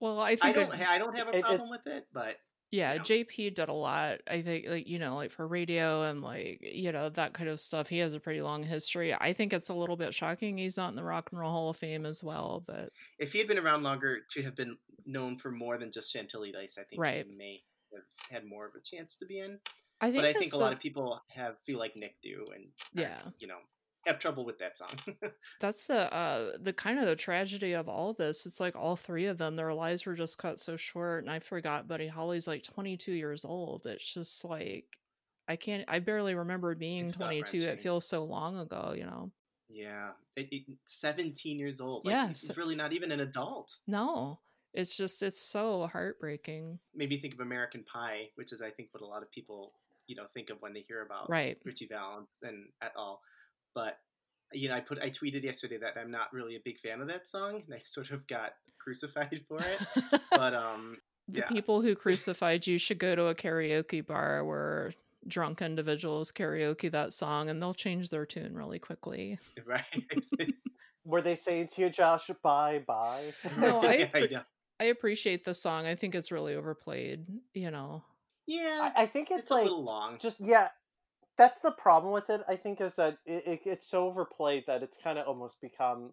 Well, I I don't. it- I don't have a it- it- problem with it, but yeah, know. JP did a lot. I think, like you know, like for radio and like you know that kind of stuff. He has a pretty long history. I think it's a little bit shocking he's not in the Rock and Roll Hall of Fame as well. But if he had been around longer to have been known for more than just Chantilly Lace, I think Right. he may have had more of a chance to be in. I think, But I think a lot of people have feel like Nick do, and Yeah. you know, have trouble with that song. that's the uh the kind of the tragedy of all this. It's like all three of them, their lives were just cut so short. And I forgot Buddy Holly's like 22 years old. It's just like I can't. I barely remember being It's 22. It feels so long ago. You know. yeah, it, it, seventeen years old. Like, Yeah, he's really not even an adult. No, it's just it's so heartbreaking. Maybe think of American Pie, which is I think what a lot of people you know think of when they hear about Right. Richie Valens and at all. But you know, I put I tweeted yesterday that I'm not really a big fan of that song, and I sort of got crucified for it. But um, the yeah. people who crucified you should go to a karaoke bar where drunk individuals karaoke that song and they'll change their tune really quickly. right. were they saying to you josh bye bye No, I Yeah, appre- know. I appreciate the song. I think it's really overplayed, you know. Yeah, I, I think it's, it's, like a little long. just yeah that's the problem with it i think is that it, it, it's so overplayed that it's kind of almost become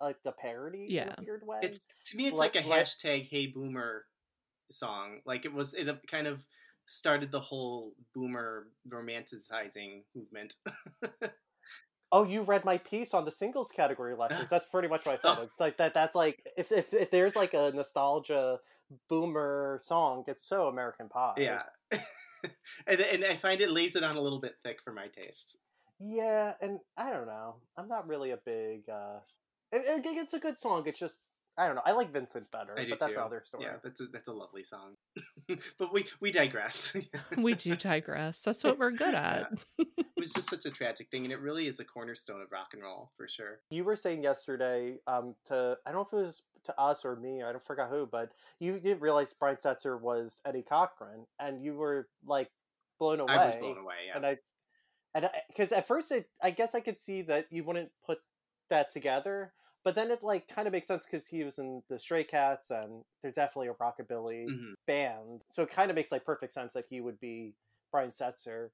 like the parody in Yeah. a weird way It's to me, it's Like- like, a like- hashtag Hey Boomer song. Like it was, it kind of started the whole Boomer romanticizing movement. oh you read my piece on the singles category last week that's pretty much what i said Oh. it's like that that's like if, if if there's like a nostalgia boomer song it's so american pie yeah, and and I find it lays it on a little bit thick for my tastes. yeah and i don't know i'm not really a big uh it, it- it's a good song it's just i don't know i like vincent better I do but that's too. another story Yeah, that's a that's a lovely song. but we we digress. We do digress. That's what we're good at. it was just such a tragic thing, and it really is a cornerstone of rock and roll for sure. you were saying yesterday um to i don't know if it was to us or me i don't forget who but you didn't realize brian setzer was eddie cochran and you were like blown away I was blown away. Yeah. and i and because at first it i guess i could see that you wouldn't put that together but then it like kind of makes sense because he was in the stray cats and they're definitely a rockabilly Mhm. band so it kind of makes like perfect sense that he would be brian setzer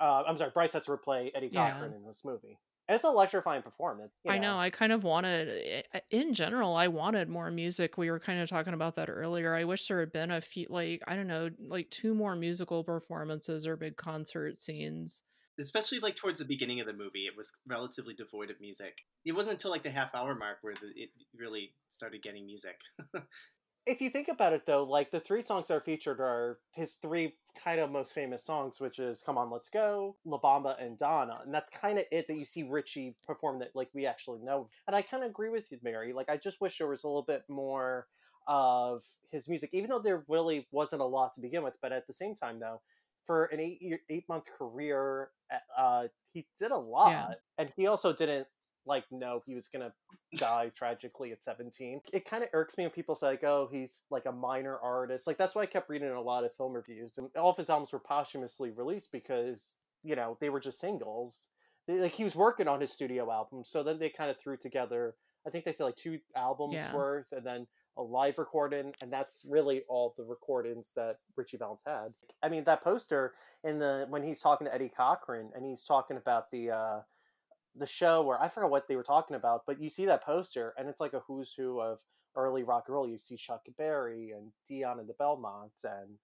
uh, i'm sorry brian setzer would play eddie Yeah. cochran in this movie and it's an electrifying performance you I know. I kind of wanted, in general, I wanted more music. We were kind of talking about that earlier. I wish there had been a few, like, I don't know, like two more musical performances or big concert scenes. especially like towards the beginning of the movie it was relatively devoid of music it wasn't until like the half hour mark where the, it really started getting music if you think about it though like the three songs that are featured are his three kind of most famous songs which is come on let's go la bamba and donna and that's kind of it that you see richie perform that like we actually know and i kind of agree with you mary like i just wish there was a little bit more of his music even though there really wasn't a lot to begin with but at the same time though for an eight year eight month career uh he did a lot and he also didn't like know he was gonna die tragically at 17 it kind of irks me when people say like oh he's like a minor artist like that's why i kept reading a lot of film reviews and all of his albums were posthumously released because you know they were just singles like he was working on his studio album so then they kind of threw together I think they said like two albums Yeah. worth, and then a live recording, and that's really all the recordings that Richie Valens had. I mean, that poster in the when he's talking to Eddie Cochran, and he's talking about the uh, the show where I forgot what they were talking about, but you see that poster, and it's like a who's who of early rock and roll. You see Chuck Berry and Dion and the Belmonts and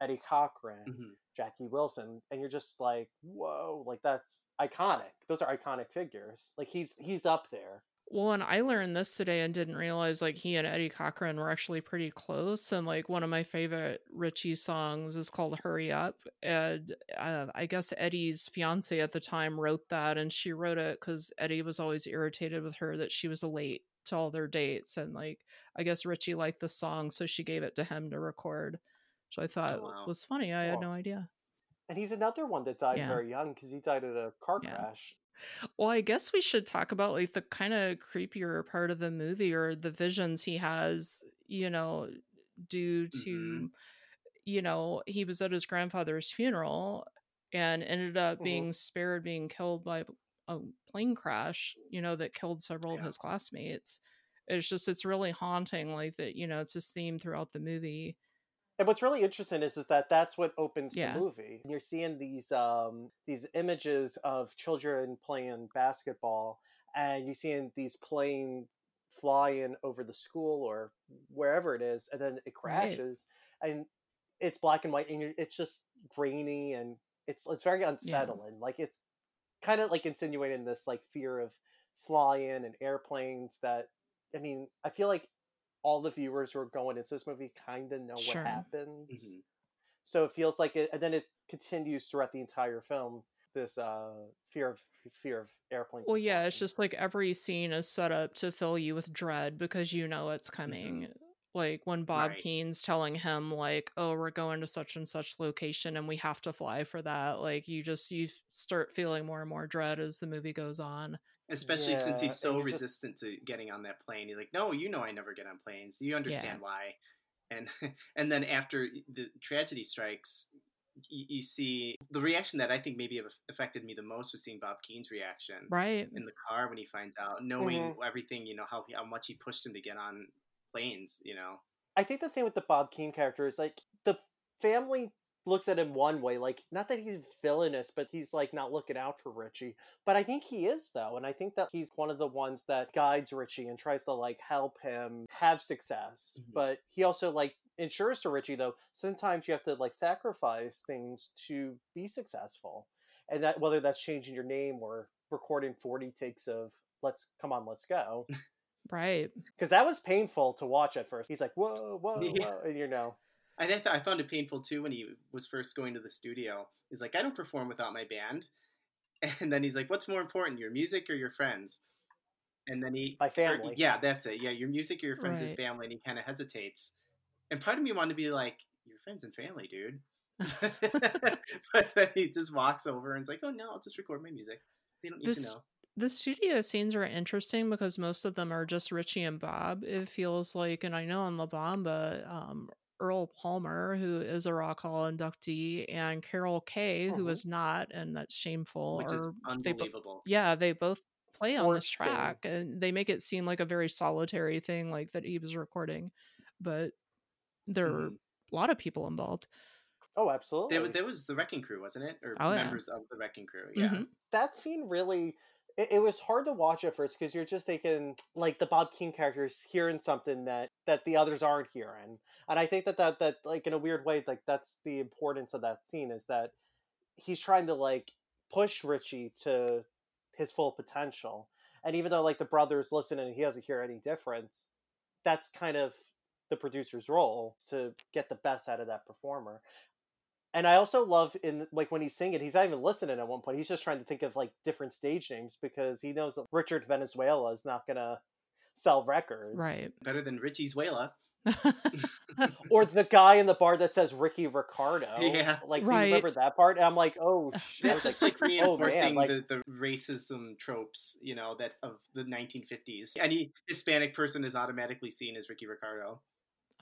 Eddie Cochran. Mhm. Jackie Wilson, and you're just like, whoa, like that's iconic. Those are iconic figures. Like he's he's up there. Well, and I learned this today and didn't realize like he and Eddie Cochran were actually pretty close. And like one of my favorite Richie songs is called Hurry Up. And uh, I guess Eddie's fiance at the time wrote that. And she wrote it because Eddie was always irritated with her that she was late to all their dates. And like, I guess Richie liked the song. So she gave it to him to record, which I thought wow. was funny. I had Oh. no idea. And he's another one that died Yeah. very young because he died in a car Yeah. crash. Well, I guess we should talk about like the kind of creepier part of the movie or the visions he has, you know, due to, Mhm. you know, he was at his grandfather's funeral and ended up Mhm. being spared being killed by a plane crash, you know, that killed several of his classmates. It's just, it's really haunting, like that, you know, it's this theme throughout the movie. And what's really interesting is, is that that's what opens Yeah. the movie. You're seeing these um, these images of children playing basketball, and you're seeing these planes flying over the school or wherever it is, and then it Right. crashes, and it's black and white, and you're, it's just grainy, and it's it's very unsettling. Like it's kind of like insinuating this like fear of flying and airplanes. That I mean, I feel like all the viewers who are going into this movie kind of know Sure. what happens. Mhm. So it feels like it, and then it continues throughout the entire film. This uh, fear of fear of airplanes. Well, yeah, it's just like every scene is set up to fill you with dread because you know it's coming. Like when Bob Right. Keane's telling him, like, "Oh, we're going to such and such location, and we have to fly for that." Like you just you start feeling more and more dread as the movie goes on. Especially since he's so resistant to getting on that plane. He's like, no, you know I never get on planes. You understand why. And and then after the tragedy strikes, you, you see the reaction that I think maybe affected me the most was seeing Bob Keane's reaction Right. in the car when he finds out, knowing Mm-hmm. everything, you know, how, how much he pushed him to get on planes, you know. I think the thing with the Bob Keane character is like the family looks at him one way, like not that he's villainous, but he's like not looking out for Richie. But I think he is though, and I think that he's one of the ones that guides Richie and tries to like help him have success. Mhm. But he also like ensures to Richie though sometimes you have to like sacrifice things to be successful, and that whether that's changing your name or recording forty takes of let's come on, let's go. Right. Because that was painful to watch at first. He's like, whoa, whoa, Yeah. whoa. And you know, I think I found it painful too when he was first going to the studio. He's like, I don't perform without my band. And then he's like, What's more important, your music or your friends? And then he, My or- family. yeah, that's it. Yeah, your music or your friends and family. And he kind of hesitates. And part of me wanted to be like, Your friends and family, dude. but then he just walks over and is like, Oh no, I'll just record my music. They don't need This- to know. The studio scenes are interesting because most of them are just Richie and Bob. It feels like, and I know in La Bamba, um, Earl Palmer, who is a Rock Hall inductee, and Carol Kaye, who Mhm. is not, and that's shameful. Which is are- they unbelievable. yeah, they both play on this Forced thing. track, and they make it seem like a very solitary thing, like that he was recording, but there are Mhm. a lot of people involved. Oh, absolutely. There, wa- there was the Wrecking Crew, wasn't it? Or Oh, yeah. members of the Wrecking Crew. Yeah. Mhm. that scene really it, it was hard to watch at first because you're just thinking like the bob Keane character is hearing something that that the others aren't hearing. And i think that that that like in a weird way like that's the importance of that scene is that he's trying to like push richie to his full potential. And even though like the brothers listen and he doesn't hear any difference that's kind of the producer's role to get the best out of that performer and I also love in like when he's singing, he's not even listening at one point. He's just trying to think of like different stage names because he knows that Richard Valenzuela is not gonna sell records. Right. Better than Richie's Wayla. Or the guy in the bar that says Ricky Ricardo. Yeah. Like do you remember that part? And I'm like, oh shit. That's just like oh, man, reinforcing like- the, the racism tropes, you know, that of the 1950s. Any Hispanic person is automatically seen as Ricky Ricardo.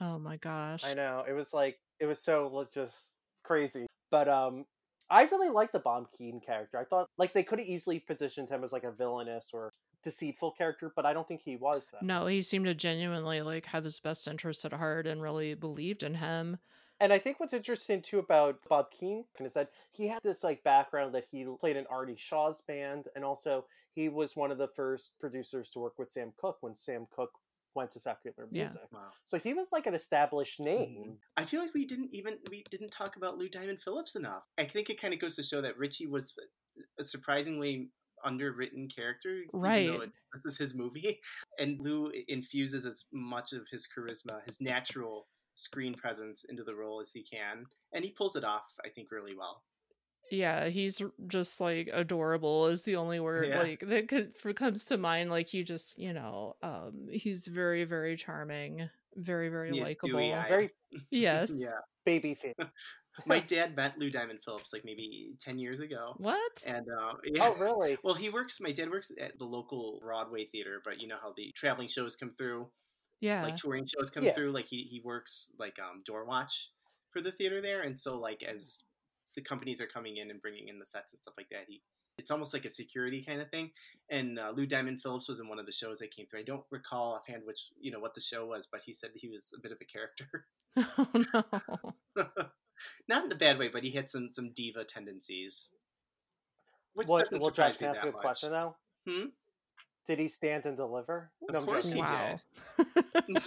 oh my gosh. I know. It was like it was so li- just crazy. But um I really like the Bob Keane character. I thought like they could have easily positioned him as like a villainous or deceitful character, but I don't think he was though. No, he seemed to genuinely like have his best interest at heart and really believed in him. And I think what's interesting too about Bob Keane is that he had this like background that he played in Artie Shaw's band, and also he was one of the first producers to work with Sam Cooke when Sam Cooke went to secular Yeah. music. Wow. So he was like an established mm-hmm. name. I feel like we didn't even we didn't talk about Lou Diamond Phillips enough. I think it kind of goes to show that Richie was a surprisingly underwritten character. even though Right. this is his movie, and Lou infuses as much of his charisma, his natural screen presence into the role as he can, and he pulls it off. I think really well. Yeah, he's just like adorable is the only word Yeah. like that could, for, comes to mind. Like you just, you know, um, he's very, very charming, very, very Yeah, likable. dewy-eyed. Very Yes. Yeah, baby face. my dad met Lou Diamond Phillips like maybe ten years ago, What? and uh, yeah. Oh, really? Well, he works. My dad works at the local Broadway theater, but you know how the traveling shows come through, Yeah. like touring shows come Yeah. through. Like he he works like um door watch for the theater there, and so like as the companies are coming in and bringing in the sets and stuff like that, he it's almost like a security kind of thing. And uh, Lou Diamond Phillips was in one of the shows that came through. I don't recall offhand which you know what the show was, but he said he was a bit of a character. oh no. Not in a bad way, but he had some some diva tendencies. Which What, doesn't well, Josh, surprise can me I ask that you a much. question now? Hmm? Did he stand and deliver? Of I'm course he. Wow. did.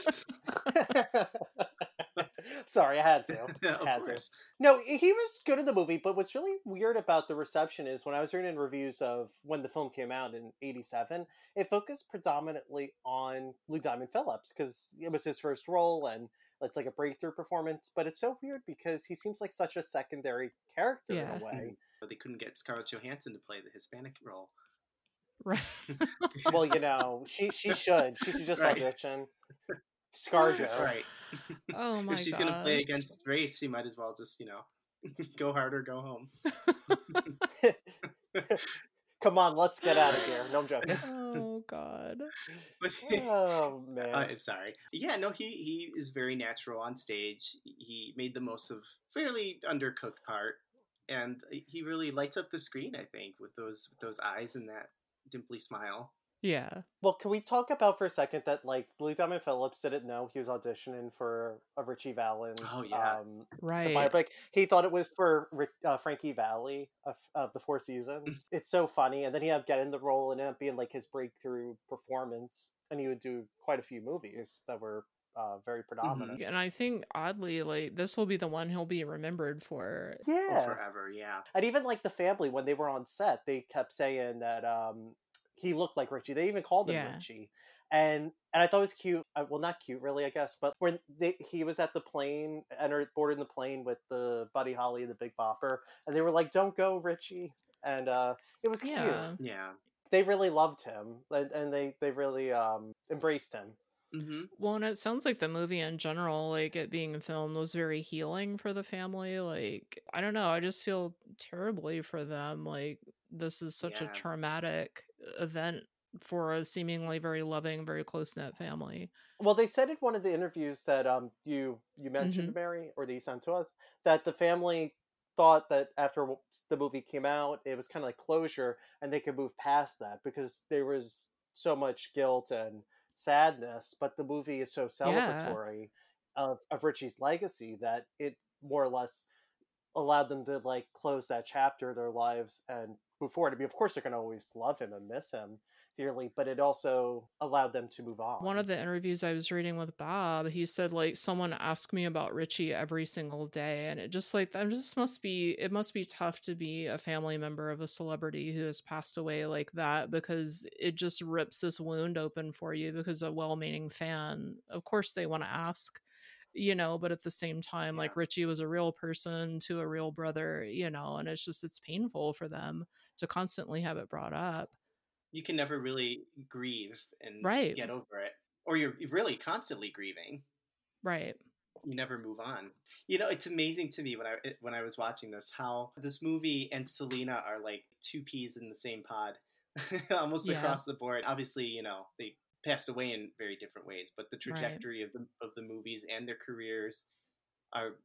Sorry, I had to. of had to. No, he was good in the movie, but what's really weird about the reception is when I was reading reviews of when the film came out in 87, it focused predominantly on Lou Diamond Phillips because it was his first role and it's like a breakthrough performance. But it's so weird because he seems like such a secondary character Yeah. in a way. But they couldn't get Scarlett Johansson to play the Hispanic role. Right. well, you know, she she should. She should just Right. audition. Scarjo. Right. oh my if she's gonna play against race, she might as well just, you know, go hard or go home. Come on, let's get out of here. No, I'm joking. oh god. But Oh man. Uh, I'm sorry. Yeah, no, he he is very natural on stage. He made the most of fairly undercooked part, and he really lights up the screen. I think with those with those eyes and that dimply smile. Yeah. Well, can we talk about for a second that like Lou Diamond Phillips didn't know he was auditioning for a Richie Valens Oh, yeah. um, Right. biopic. He thought it was for uh, Frankie Valli of, of the Four Seasons. it's so funny, and then he ended up getting the role and ended up being like his breakthrough performance, and he would do quite a few movies that were uh, very predominant. And I think oddly, like this will be the one he'll be remembered for. Oh, Yeah, forever, yeah. and even like the family when they were on set, they kept saying that um, he looked like Richie. They even called him Yeah. Richie, and and I thought it was cute. Uh, well, not cute really, I guess, but when they, he was at the plane, entered boarding the plane with the Buddy Holly and the Big Bopper, and they were like, "Don't go, Richie," and uh, it was cute. Yeah. Yeah. They really loved him, and, and they they really um, embraced him. hmm Well, and it sounds like the movie in general, like it being filmed, was very healing for the family. Like, I don't know, I just feel terribly for them. Like, this is such Yeah. a traumatic event for a seemingly very loving, very close knit family. Well, they said in one of the interviews that um you you mentioned Mary or that you sent to us that the family thought that after the movie came out, it was kind of like closure, and they could move past that because there was so much guilt and sadness. But the movie is so celebratory of of Richie's legacy that it more or less allowed them to like close that chapter of their lives and move forward. I mean, of course, they're going to always love him and miss him dearly, but it also allowed them to move on. One of the interviews I was reading with Bob, he said like someone asked me about Richie every single day, and it just like that just must be it must be tough to be a family member of a celebrity who has passed away like that because it just rips this wound open for you because a well-meaning fan, of course, they want to ask. You know, but at the same time, like Richie was a real person to a real brother, you know, and it's just, it's painful for them to constantly have it brought up. You can never really grieve and Right. get over it, or you're really constantly grieving. Right. you never move on. You know, it's amazing to me when I when I was watching this how this movie and Selena are like two peas in the same pod, almost Yeah. across the board. Obviously, you know they passed away in very different ways, but the Right. trajectory of the of the movies and their careers are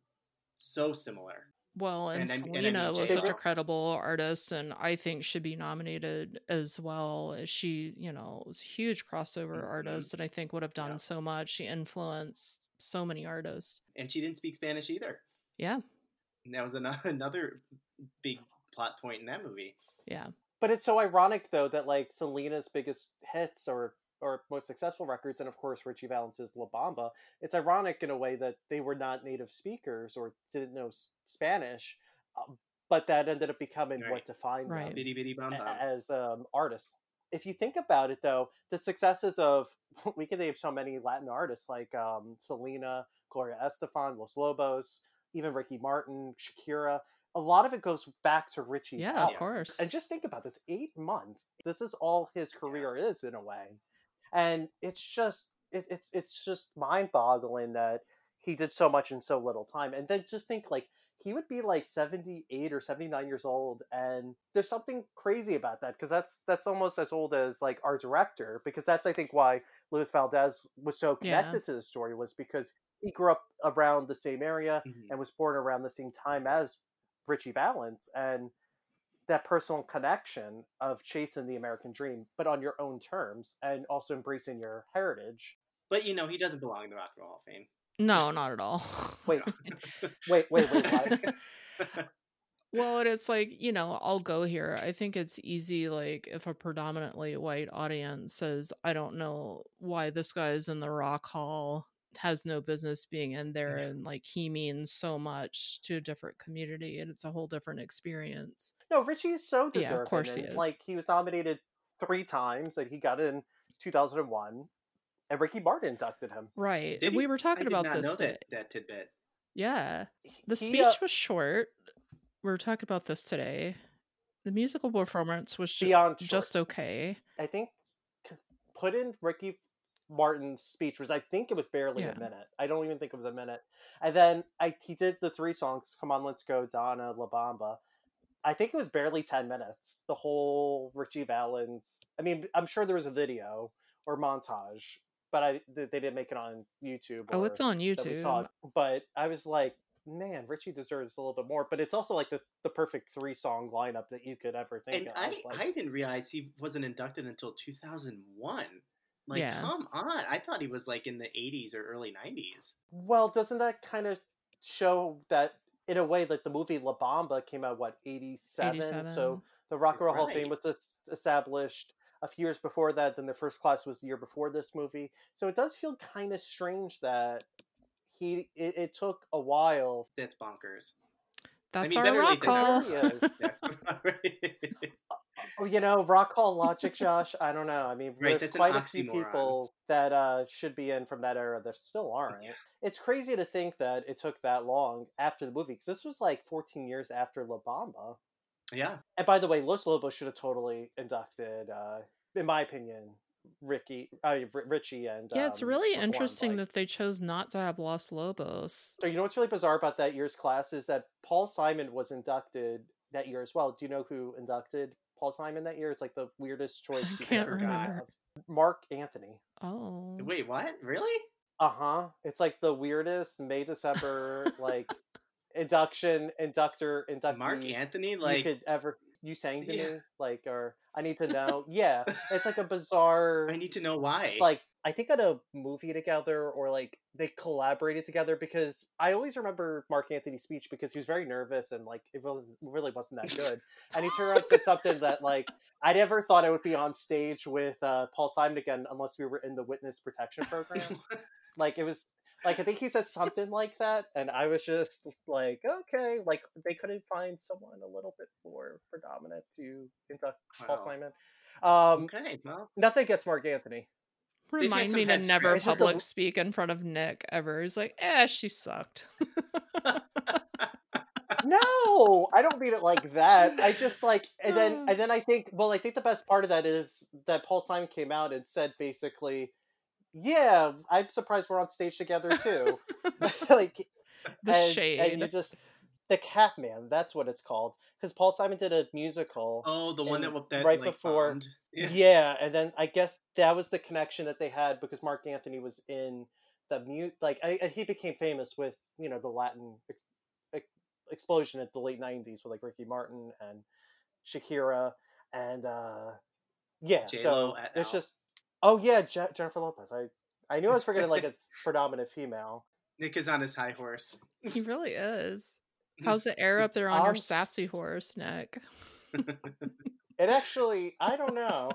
so similar. Well, and, And I- and I mean, Selena was such a credible artist, and I think should be nominated as well. She, you know, was a huge crossover Mhm. artist, and I think would have done Yeah. so much. She influenced so many artists. and she didn't speak Spanish either. Yeah, And that was another another big plot point in that movie. yeah, But it's so ironic though that like Selena's biggest hits or or most successful records, and of course Richie Valens's La Bamba. It's ironic in a way that they were not native speakers or didn't know Spanish, um, but that ended up becoming Right. what defined Right. them Bitty bitty bum a- as um, artists. If you think about it, though, the successes of we can name so many Latin artists like um, Selena, Gloria Estefan, Los Lobos, even Ricky Martin, Shakira. A lot of it goes back to Richie. yeah. Valens. Of course. And just think about this: eight months. This is all his career is in a way, and it's just it, it's it's just mind-boggling that he did so much in so little time. And then just think like he would be like 78 or 79 years old and there's something crazy about that because that's that's almost as old as like our director because that's i think why luis valdez was so Yeah. connected to the story was because he grew up around the same area Mhm. and was born around the same time as richie valens and that personal connection of chasing the american dream but on your own terms and also embracing your heritage But you know, he doesn't belong in the Rock and Roll Hall of Fame. no, not at all. wait wait wait wait? Well, and it's like, you know, I'll go here. I think it's easy, like, if a predominantly white audience says, I don't know why this guy is in the Rock Hall, has no business being in there, Yeah. and like he means so much to a different community, and it's a whole different experience. No, Richie is so Yeah, of deserving. course he is. Like he was nominated three times, and he got in 2001, and Ricky Martin inducted him. Right. Did we he? were talking about this. know today. that that tidbit. Yeah. The He, speech uh, was short. We were talking about this today. The musical performance was ju- beyond just okay. I think put in Ricky Martin's speech was I think it was barely Yeah. a minute. I don't even think it was a minute. And then I he did the three songs, Come On Let's Go, Donna, La Bamba. I think it was barely 10 minutes. The whole Richie Valens. I mean, I'm sure there was a video or montage, but I they didn't make it on YouTube. Oh, it's on YouTube. saw it. But I was like, man, Richie deserves a little bit more. But it's also like the, the perfect three song lineup that you could ever think And of. I, like, I didn't realize he wasn't inducted until 2001. Like, Yeah. come on. I thought he was like in the 80s or early 90s. Well, doesn't that kind of show that in a way that the movie La Bamba came out what 87? 87. So the Rock and Roll Hall of Fame was established a few years before that. Then the first class was the year before this movie. So it does feel kind of strange that he it, it took a while. That's bonkers. That's mean, our rock hall. That's you know, Rock Hall Logic, Josh. I don't know. I mean, Right, there's quite a few people that uh, should be in from that era that still aren't. Yeah. It's crazy to think that it took that long after the movie because this was like 14 years after La Bamba. yeah. And by the way, Los Lobos should have totally inducted, uh, in my opinion, Ricky, uh, Richie, and Yeah, it's um, really performed, interesting like- that they chose not to have Los Lobos. So you know what's really bizarre about that year's class is that Paul Simon was inducted that year as well. Do you know who inducted Paul Simon that year? It's like the weirdest choice you can't ever remember. have. Marc Anthony. Oh. Wait, what? Really? Uh huh. It's like the weirdest May December like induction inductor inductee Marc Anthony? Like you could ever you sang to Yeah. me like or I need to know. yeah, it's like a bizarre. I need to know why. like I think at a movie together or like they collaborated together because I always remember Marc Anthony's speech because he was very nervous and like it was really wasn't that good. and he turned around and said something that like I never thought I would be on stage with uh, Paul Simon again unless we were in the witness protection program. like it was like I think he said something like that, and I was just like, okay, like they couldn't find someone a little bit more predominant to induct Paul Simon. Um, okay, well, nothing gets Marc Anthony. Had Remind me to never scratch. It's a- public speak in front of Nick ever. He's like, eh, she sucked. no, I don't mean it like that. I just like, and then and then I think, well, I think the best part of that is that Paul Simon came out and said basically, yeah, I'm surprised we're on stage together too. like the and, shade. and you just the Capeman. That's what it's called because Paul Simon did a musical. oh, the one that, And that right like, before- bombed. Yeah. Yeah. and then I guess that was the connection that they had because Marc Anthony was in the mute. Like I, and he became famous with you know the Latin ex- ex- explosion at the late '90s with like Ricky Martin and Shakira and uh yeah. J-Lo so et it's al. just oh yeah, Je- Jennifer Lopez. I I knew I was forgetting like a predominant female. Nick is on his high horse. He really is. How's the air up there on your Um, sassy horse, Nick? It actually, I don't know,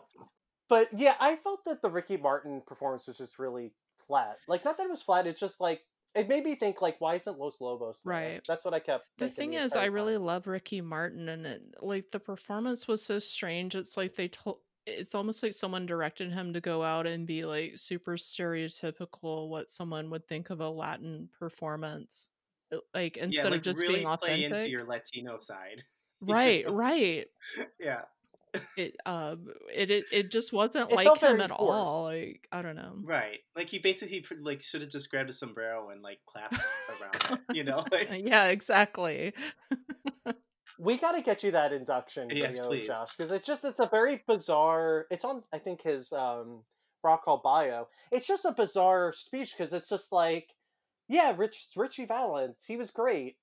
but yeah, I felt that the Ricky Martin performance was just really flat. Like, not that it was flat. It's just like it made me think, like, why isn't Los Lobos there? Right. That's what I kept. The thing is, I really time. love Ricky Martin, and it, like the performance was so strange. It's like they told. It's almost like someone directed him to go out and be like super stereotypical what someone would think of a Latin performance, like instead yeah, like of just really being play authentic. into your Latino side. Right, right. yeah, It um, it it, it just wasn't It like him at forced. all. Like I don't know. right. Like he basically like should have just grabbed a sombrero and like clapped around it. You know, like Yeah, exactly. We got to get you that induction Yes, please. Josh, because it's just it's a very bizarre. It's on, I think, his um, Rock Hall bio. It's just a bizarre speech because it's just like, yeah, Rich Richie Valens, he was great.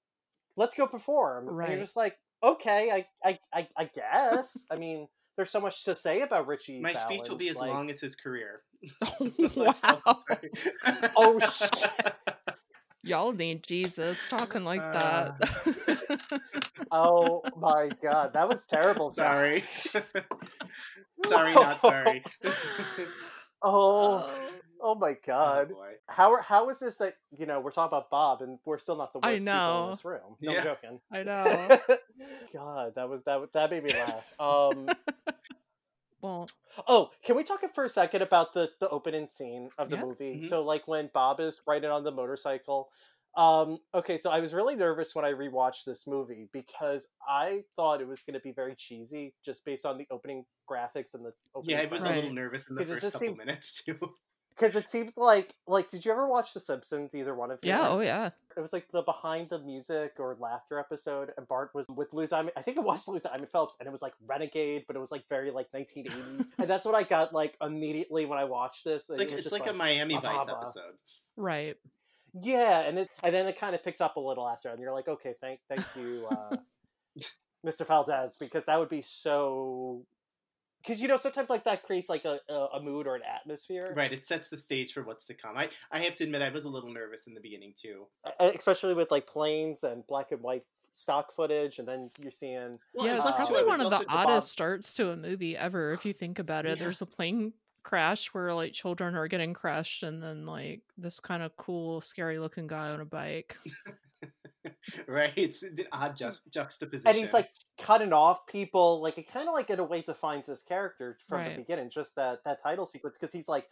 Let's go perform. And Right. you're just like, okay, I, I, I, I guess. I mean, there's so much to say about Richie. my speech will be as like- long as his career. wow. Oh, shit. Y'all need Jesus talking like Uh, that. Oh my god, that was terrible. Josh. sorry. sorry, not sorry. Oh, Oh, oh my oh god. boy. How are, how is this that you know we're talking about Bob and we're still not the I worst people in this room? No, Yeah. I'm joking. I know. God, that was that that made me laugh. Um, Well, oh, can we talk for a second about the the opening scene of the Yeah. movie? Mhm. So like when Bob is riding on the motorcycle. Um, okay, so I was really nervous when I rewatched this movie because I thought it was going to be very cheesy just based on the opening graphics and the opening Yeah, I was a little nervous in the first couple seemed- minutes too. Because it seemed like like did you ever watch The Simpsons? Either one of you? yeah, oh yeah. It was like the behind the music or laughter episode, and Bart was with Lou Diamond. I think it was Lou Diamond Phelps, and it was like Renegade, but it was like very like 1980s, and that's what I got like immediately when I watched this. It's like was it's just like, a Miami "Ba, ba, Vice ba." episode. Right. yeah, and it and then it kind of picks up a little after, and you're like, okay, thank thank you, uh, Mr. Valdez, because that would be so. Because you know sometimes like that creates like a, a, a mood or an atmosphere, Right, it sets the stage for what's to come. I, I have to admit, I was a little nervous in the beginning too. Uh, especially with like planes and black and white stock footage, and then you're seeing Well, yeah, it's plus, too, probably one of the also- Bob- oddest starts to a movie ever if you think about it. Yeah. There's a plane crash where like children are getting crushed and then like this kind of cool scary looking guy on a bike. right, it's an odd just juxtaposition. and he's like cutting off people like it kind of like in a way defines his character from Right. the beginning just that that title sequence because he's like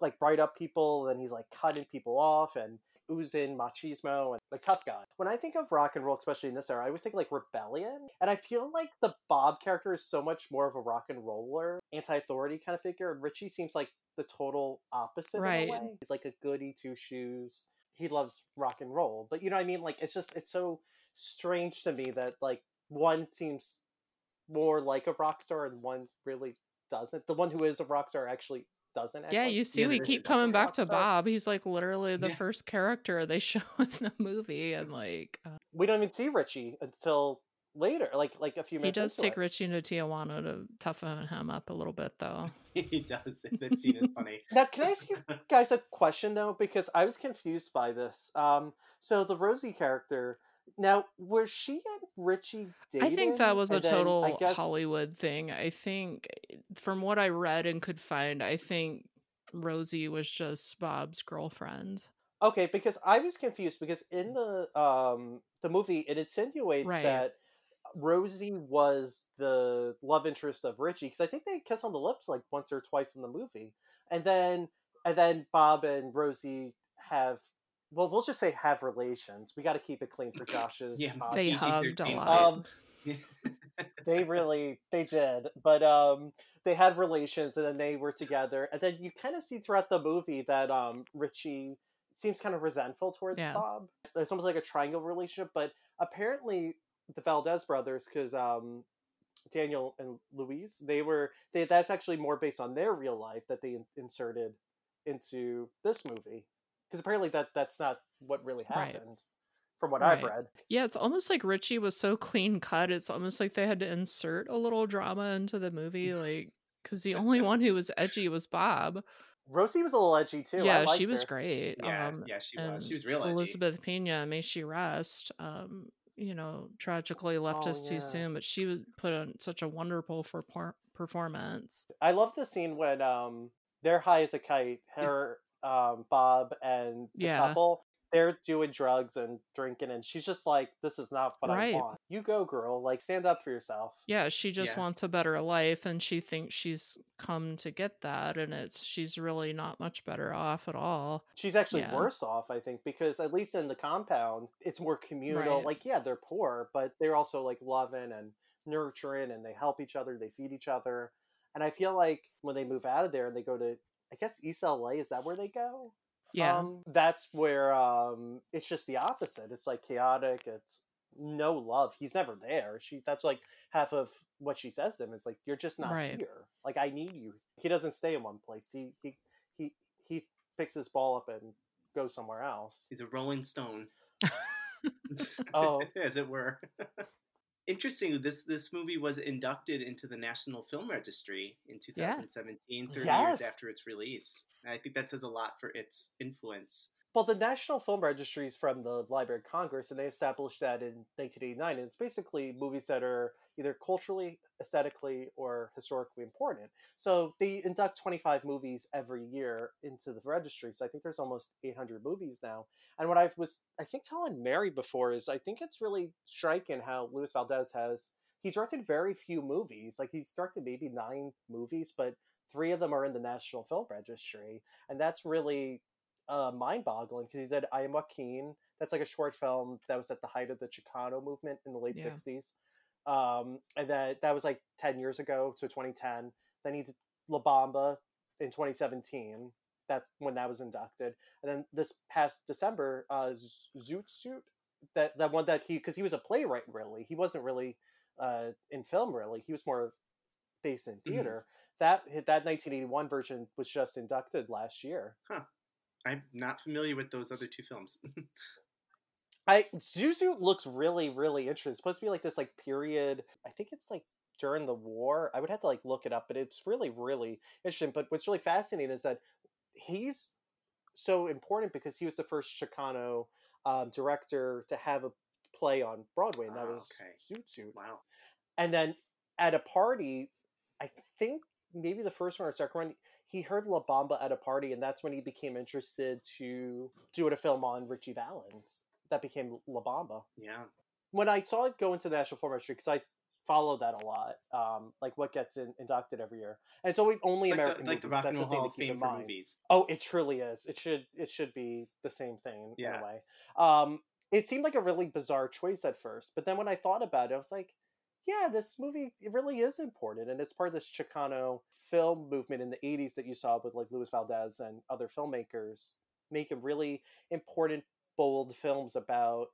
like bright up people and he's like cutting people off and oozing machismo and like tough guy when i think of rock and roll especially in this era i always think like rebellion and i feel like the bob character is so much more of a rock and roller anti-authority kind of figure and richie seems like the total opposite Right. in a way he's like a goody two shoes he loves rock and roll but you know what i mean like it's just it's so strange to me that like one seems more like a rock star and one really doesn't. The one who is a rock star actually doesn't. Yeah, like you see, we keep coming back to. Bob. He's like literally the Yeah. first character they show in the movie, and like uh, We don't even see Richie until later, like like a few minutes. he does take it. Richie to Tijuana to toughen him up a little bit, though. he does. That scene is funny. Now, can I ask you guys a question though? Because I was confused by this. Um, so the Rosie character. Now, was she and Richie dating? I think that was a And then, total guess- Hollywood thing. I think, from what I read and could find, I think Rosie was just Bob's girlfriend. Okay, because I was confused because in the um the movie it insinuates Right. that Rosie was the love interest of Richie because I think they kiss on the lips like once or twice in the movie, and then and then Bob and Rosie have well we'll just say have relations. We got to keep it clean for Josh's. Yeah, podcast. They hugged a lot. Um, they really they did but um they had relations and then they were together and then you kind of see throughout the movie that um richie seems kind of resentful towards Yeah. bob it's almost like a triangle relationship but apparently the valdez brothers because um daniel and luis they were they that's actually more based on their real life that they in- inserted into this movie because apparently that that's not what really Right. happened from what I've read. Yeah, it's almost like Richie was so clean cut. It's almost like they had to insert a little drama into the movie, like because the only one who was edgy was Bob. Rosie was a little edgy too. I yeah, liked she was her. great. Yeah, um, yeah, she was. She was real edgy. Elizabeth Pena, may she rest. Um, you know, tragically left Oh, us too soon, but she was put on such a wonderful for performance. I love the scene when um they're high as a kite. Her, um, Bob, and the Yeah. couple. They're doing drugs and drinking, and she's just like, "This is not what Right. I want. You go, girl. Like, stand up for yourself." Yeah, she just Yeah. wants a better life, and she thinks she's come to get that, and it's she's really not much better off at all. She's actually Yeah. worse off, I think, because at least in the compound, it's more communal. Right. Like, yeah, they're poor, but they're also like loving and nurturing, and they help each other, they feed each other. And I feel like when they move out of there and they go to, I guess East LA, is that where they go? Yeah, Um, that's where um, it's just the opposite. It's like chaotic. It's no love. He's never there. She. That's like half of what she says to him is like, "You're just not Right. here. Like I need you." He doesn't stay in one place. He he he he picks his ball up and goes somewhere else. He's a Rolling Stone. Oh. as it were. Interesting. This this movie was inducted into the National Film Registry in 2017, 30 Yes. years after its release. And I think that says a lot for its influence. Well, the National Film Registry is from the Library of Congress, and they established that in 1989. And it's basically movies that are either culturally, aesthetically, or historically important. So they induct 25 movies every year into the registry. So I think there's almost 800 movies now. And what I was, I think, telling Mary before is I think it's really striking how Luis Valdez has. He's directed very few movies. Like he's directed maybe nine movies, but three of them are in the National Film Registry, and that's really uh, mind-boggling because he did I Am Joaquin. That's like a short film that was at the height of the Chicano movement in the late Yeah. '60s, um, and that that was like 10 years ago, so 2010. Then he did La Bamba in 2017. That's when that was inducted, and then this past December, uh, Zoot Suit, that that one that he because he was a playwright really, he wasn't really uh, in film really. He was more based in theater. That that 1981 version was just inducted last year. I'm not familiar with those other two films. I Zoot Suit looks really, really interesting. It's supposed to be like this like period. I think it's like during the war. I would have to like look it up, but it's really, really interesting. But what's really fascinating is that he's so important because he was the first Chicano um, director to have a play on Broadway, and that Ah, was okay. Suit. wow. And then at a party, I think maybe the first one or second one, he heard La Bamba at a party, and that's when he became interested to do a film on Richie Valens. That became La Bamba. Yeah. When I saw it go into the National Film Registry, because I follow that a lot, um, like what gets in, inducted every year, and it's always only Like American the, like the movies. Rock and That's Roll the thing Hall to of keep Fame in for mind. movies. Oh, it truly is. It should it should be the same thing in Yeah. a way. Um, it seemed like a really bizarre choice at first, but then when I thought about it, I was like, yeah, this movie it really is important, and it's part of this Chicano film movement in the '80s that you saw with like Luis Valdez and other filmmakers making really important, bold films about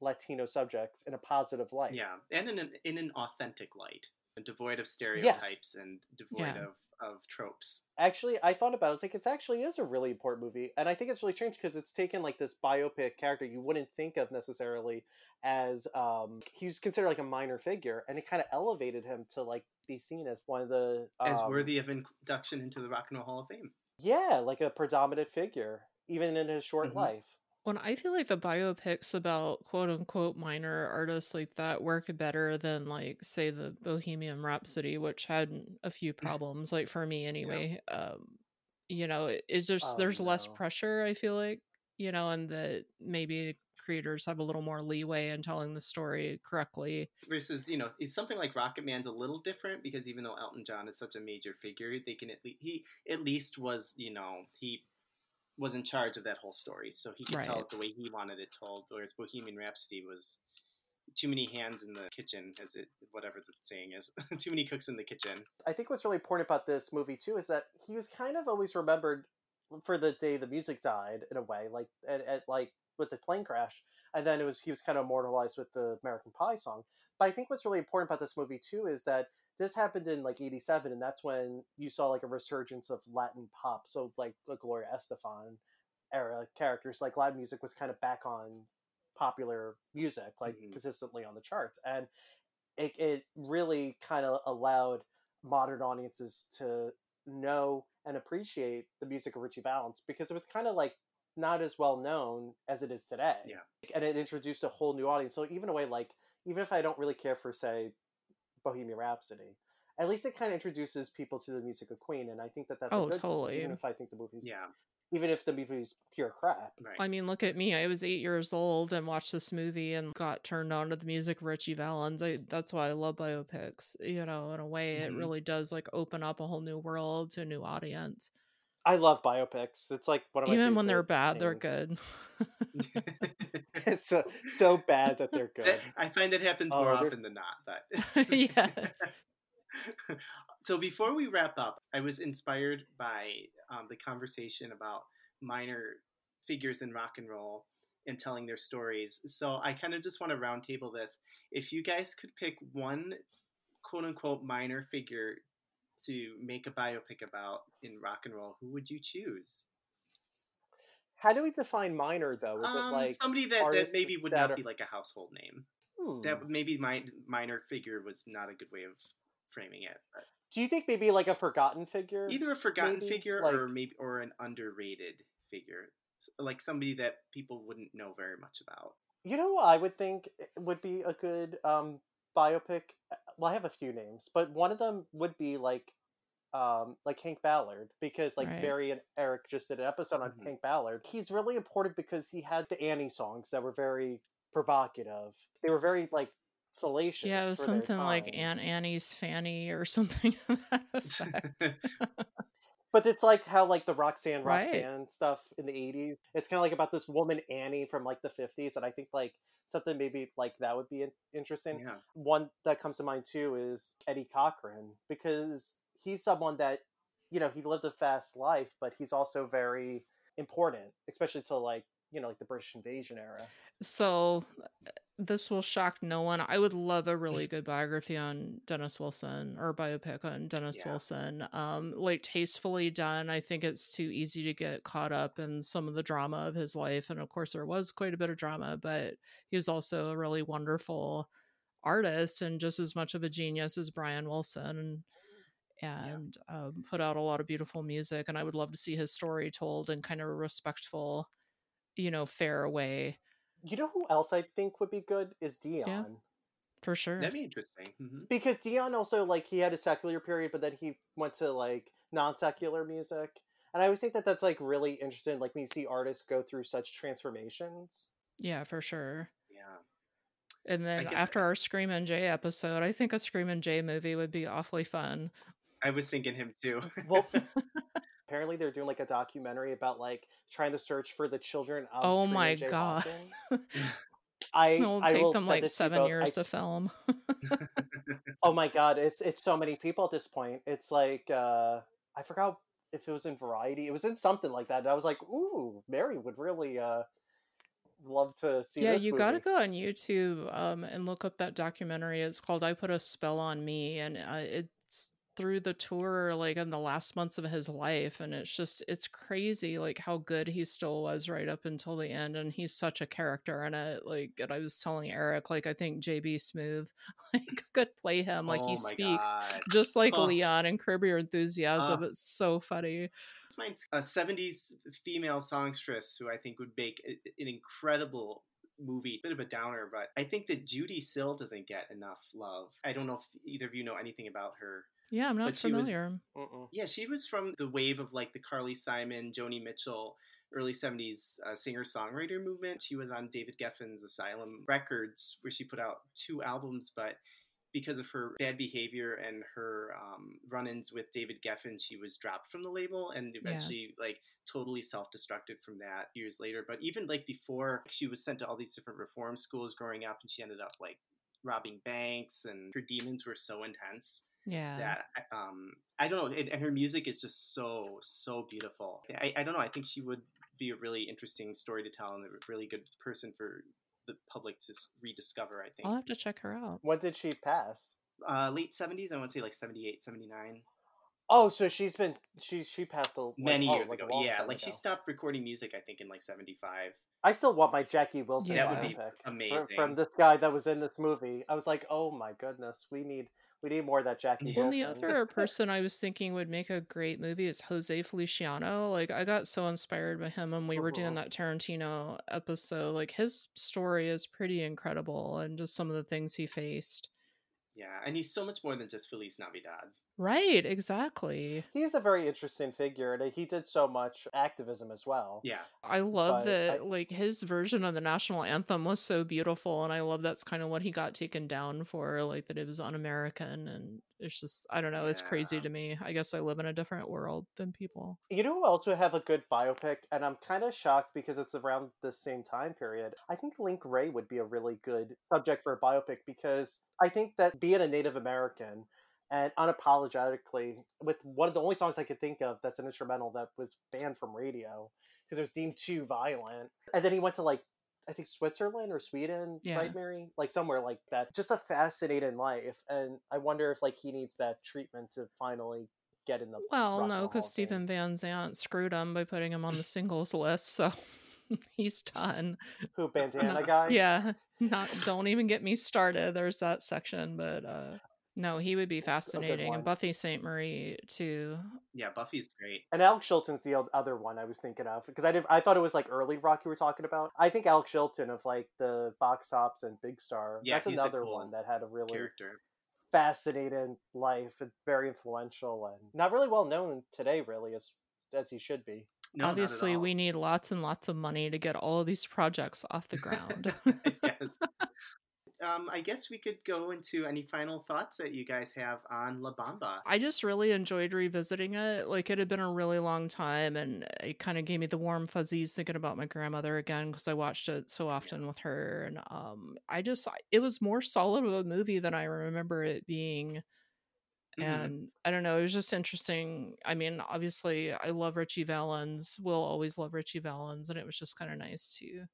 Latino subjects in a positive light. Yeah, and in an, in an authentic light, devoid of stereotypes and devoid Yeah. of, of tropes. actually i thought about it it's like it's actually is a really important movie and i think it's really strange because it's taken like this biopic character you wouldn't think of necessarily as um he's considered like a minor figure and it kind of elevated him to like be seen as one of the As um, worthy of induction into the Rock and Roll Hall of Fame. yeah like a predominant figure even in his short Mhm. life When I feel like the biopics about quote unquote minor artists like that work better than like say the Bohemian Rhapsody, which had a few problems, like for me anyway. Um, you know, it- it's just Oh, there's less pressure, I feel like, you know, and that maybe creators have a little more leeway in telling the story correctly. Versus, you know, it's something like Rocket Man's a little different because even though Elton John is such a major figure, they can at least he at least was, you know, he was in charge of that whole story, so he could tell it the way he wanted it told. Whereas Bohemian Rhapsody was too many hands in the kitchen, as it whatever the saying is, too many cooks in the kitchen. I think what's really important about this movie too is that he was kind of always remembered for the day the music died in a way, like at, at like with the plane crash, and then it was he was kind of immortalized with the American Pie song. But I think what's really important about this movie too is that this happened in like '87, and that's when you saw like a resurgence of Latin pop. So like the Gloria Estefan era characters, like Latin music was kind of back on popular music, like Mhm. consistently on the charts, and it it really kind of allowed modern audiences to know and appreciate the music of Richie Valens because it was kind of like not as well known as it is today. Yeah. and it introduced a whole new audience. So even a way like even if I don't really care for say Bohemian Rhapsody, at least it kind of introduces people to the music of Queen, and I think that that's a Oh, good thing, totally. even if I think the movie's Yeah, even if the movie's pure crap. right. I mean, look at me. I was eight years old and watched this movie and got turned on to the music of Richie Valens. I, that's why I love biopics. You know, in a way, it Mhm. really does like open up a whole new world to a new audience. I love biopics. It's like one of my Even when they're favorite bad, they're good. it's so so bad that they're good. I find that happens Oh, more there's- often than not, but Yes. so before we wrap up, I was inspired by um, the conversation about minor figures in rock and roll and telling their stories. So I kind of just want to roundtable this. If you guys could pick one quote unquote minor figure to make a biopic about in rock and roll, who would you choose? How do we define minor though? Is Um, it like somebody that, that maybe would that not are- be like a household name. hmm. That maybe my minor figure was not a good way of framing it. But Do you think maybe like a forgotten figure? either a forgotten maybe, figure like- or maybe or an underrated figure, like somebody that people wouldn't know very much about. You know, who I would think would be a good um, biopic. Well, I have a few names, but one of them would be like, um, like Hank Ballard, because like Right. Barry and Eric just did an episode on Mhm. Hank Ballard. He's really important because he had the Annie songs that were very provocative. They were very like salacious. yeah, it was something like. Aunt Annie's Fanny or something. to that effect. But it's like how like the Roxanne Right. Roxanne stuff in the eighties. It's kind of like about this woman Annie from like the fifties, and I think like something maybe like that would be interesting. yeah, One that comes to mind too is Eddie Cochran because he's someone that you know he lived a fast life, but he's also very important, especially to like you know like the British invasion era. So this will shock no one. I would love a really good biography on Dennis Wilson or biopic on Dennis Yeah. Wilson. Um, like tastefully done. I think it's too easy to get caught up in some of the drama of his life, and of course there was quite a bit of drama, but he was also a really wonderful artist and just as much of a genius as Brian Wilson. And um, put out a lot of beautiful music, and I would love to see his story told in kind of a respectful, you know, fair way You know who else I think would be good is Dion. for sure. that'd be interesting. hmm because Dion also like he had a secular period, but then he went to like non secular music, and I always think that that's like really interesting. Like when you see artists go through such transformations. Yeah, for sure. Yeah, And then after I- our Screamin' Jay episode, I think a Screamin' Jay movie would be awfully fun. I was thinking him too. Well, apparently they're doing like a documentary about like trying to search for the children. Of Oh my Jay God. I It'll I take will them like seven both. years I- to film. Oh my god, it's it's so many people at this point. It's like uh I forgot if it was in Variety. It was in something like that. And I was like, ooh, Mary would really uh love to see yeah, you gotta go on YouTube um, and look up that documentary. It's called "I Put a Spell on Me," and uh, it's through the tour, like in the last months of his life, and it's just it's crazy, like how good he still was right up until the end, and he's such a character in it. Like, and I was telling Eric, like I think JB Smoove, like could play him, like oh he speaks God. just like Oh. Leon and Curb Your Enthusiasm. Uh. it's so funny. It's my a '70s female songstress who I think would make an incredible movie. Bit of a downer, but I think that Judee Sill doesn't get enough love. I don't know if either of you know anything about her. Yeah, I'm not But she was- familiar. Mm-mm. Yeah, she was from the wave of like the Carly Simon, Joni Mitchell, early 70s uh, singer songwriter movement. She was on David Geffen's Asylum Records, where she put out two albums, but because of her bad behavior and her um, run ins with David Geffen, she was dropped from the label and eventually, like, totally self destructed from that years later. But even like before, she was sent to all these different reform schools growing up, and she ended up like robbing banks, and her demons were so intense Yeah. that um I don't know, and, and her music is just so so beautiful. I, I don't know. I think she would be a really interesting story to tell and a really good person for the public to rediscover. I think I'll have to check her out. When did she pass? uh, late seventies. I want to say like 78, 79. Oh, so she's been she she passed a, like, many oh, years like ago. long Yeah, time like she stopped recording music. I think in like '75. I still want my Jackie Wilson That would be biopic fr- amazing. from this guy that was in this movie. I was like, oh my goodness, we need we need more of that Jackie Yeah. And the Wilson. other person I was thinking would make a great movie is Jose Feliciano. Like I got so inspired by him when we were doing Mhm. that Tarantino episode. Like his story is pretty incredible and just some of the things he faced. Yeah, and he's so much more than just Feliz Navidad. Right, exactly. He's a very interesting figure, and he did so much activism as well. Yeah, I love But that I- like his version of the national anthem was so beautiful and I love that's kind of what he got taken down for, like that it was un-American and it's just I don't know, it's crazy to me. I guess I live in a different world than people. You know who also have a good biopic, and I'm kind of shocked because it's around the same time period. I think Link Wray would be a really good subject for a biopic because I think that being a Native American and unapologetically with one of the only songs I could think of that's an instrumental that was banned from radio because it was deemed too violent, and then he went to like I think Switzerland or Sweden, Yeah. right, Mary? Like somewhere like that. Just a fascinating life, and I wonder if like he needs that treatment to finally get in the Well, no, because. Stephen Van Zandt screwed him by putting him on the singles list, so he's done. who bandana Not- guy. Yeah, not don't even get me started. There's that section, but uh no, he would be fascinating. And Buffy Sainte-Marie too. yeah, Buffy's great. And Alex Chilton's the other one I was thinking of because I did I thought it was like early rock you were talking about. I think Alex Chilton of like the Box Tops and Big Star. Yeah, that's another cool one that had a really Character. fascinating life and very influential and not really well known today, really as as he should be. No, Obviously, we need lots and lots of money to get all of these projects off the ground. yes. Um, I guess we could go into any final thoughts that you guys have on La Bamba. I just really enjoyed revisiting it. Like it had been a really long time, and it kind of gave me the warm fuzzies thinking about my grandmother again because I watched it so often with her. And um, I just it was more solid of a movie than I remember it being. Mhm. And I don't know, it was just interesting. I mean, obviously, I love Richie Valens. Will always love Richie Valens, and it was just kind of nice to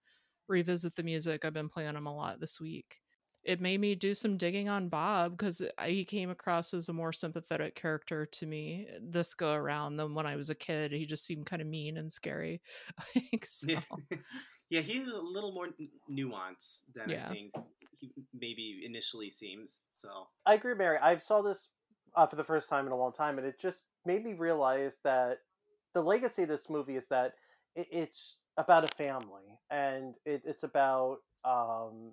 revisit the music. I've been playing him a lot this week it made me do some digging on Bob because he came across as a more sympathetic character to me this go around than when I was a kid. He just seemed kind of mean and scary. Like, so, Yeah. yeah, he's a little more n- nuanced than Yeah. I think he maybe initially seems. So I agree, Mary. I saw this uh, for the first time in a long time, and it just made me realize that the legacy of this movie is that it, it's about a family, and it, it's about um,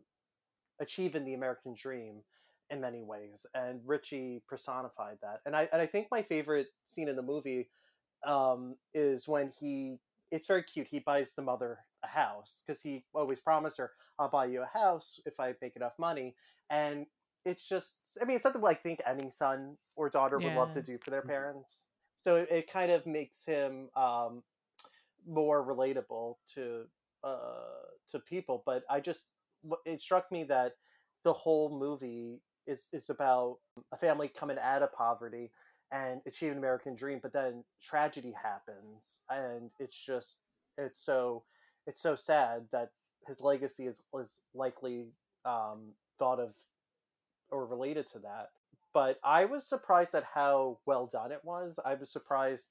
achieving the American dream in many ways. And Richie personified that. And I and I think my favorite scene in the movie um, is when he. It's very cute. He buys the mother a house because he always promised her, "I'll buy you a house if I make enough money." And it's just i mean it's something like think any son or daughter would love to do for their parents so it, it kind of makes him um, more relatable to uh, to people but i just it struck me that the whole movie is is about a family coming out of poverty and achieving the american dream but then tragedy happens and it's just it's so it's so sad that his legacy is is likely um, thought of or related to that. But I was surprised at how well done it was. I was surprised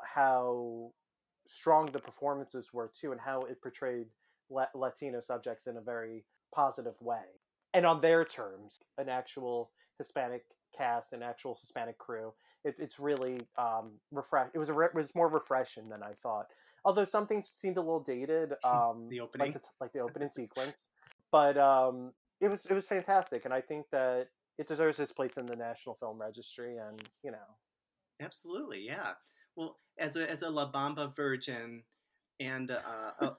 how strong the performances were too, and how it portrayed La- Latino subjects in a very positive way, and on their terms. An actual Hispanic cast, an actual Hispanic crew. It, it's really um, refresh. It was a re- it was more refreshing than I thought. Although some things seemed a little dated, um, The opening. like the, like the opening sequence, but um, it was it was fantastic, and I think that it deserves its place in the National Film Registry, and you know, absolutely, yeah. Well, as a as a La Bamba virgin and uh, a,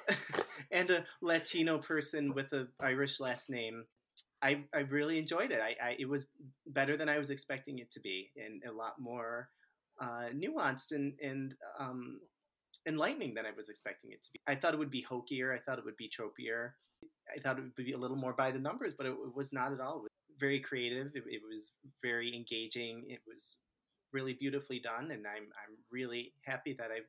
and a Latino person with an Irish last name, I I really enjoyed it. I, I it was better than I was expecting it to be, and a lot more uh, nuanced and and um, enlightening than I was expecting it to be. I thought it would be hokier. I thought it would be tropier. I thought it would be a little more by the numbers, but it, it was not at all. It was very creative. It, it was very engaging. It was really beautifully done, and I'm I'm really happy that I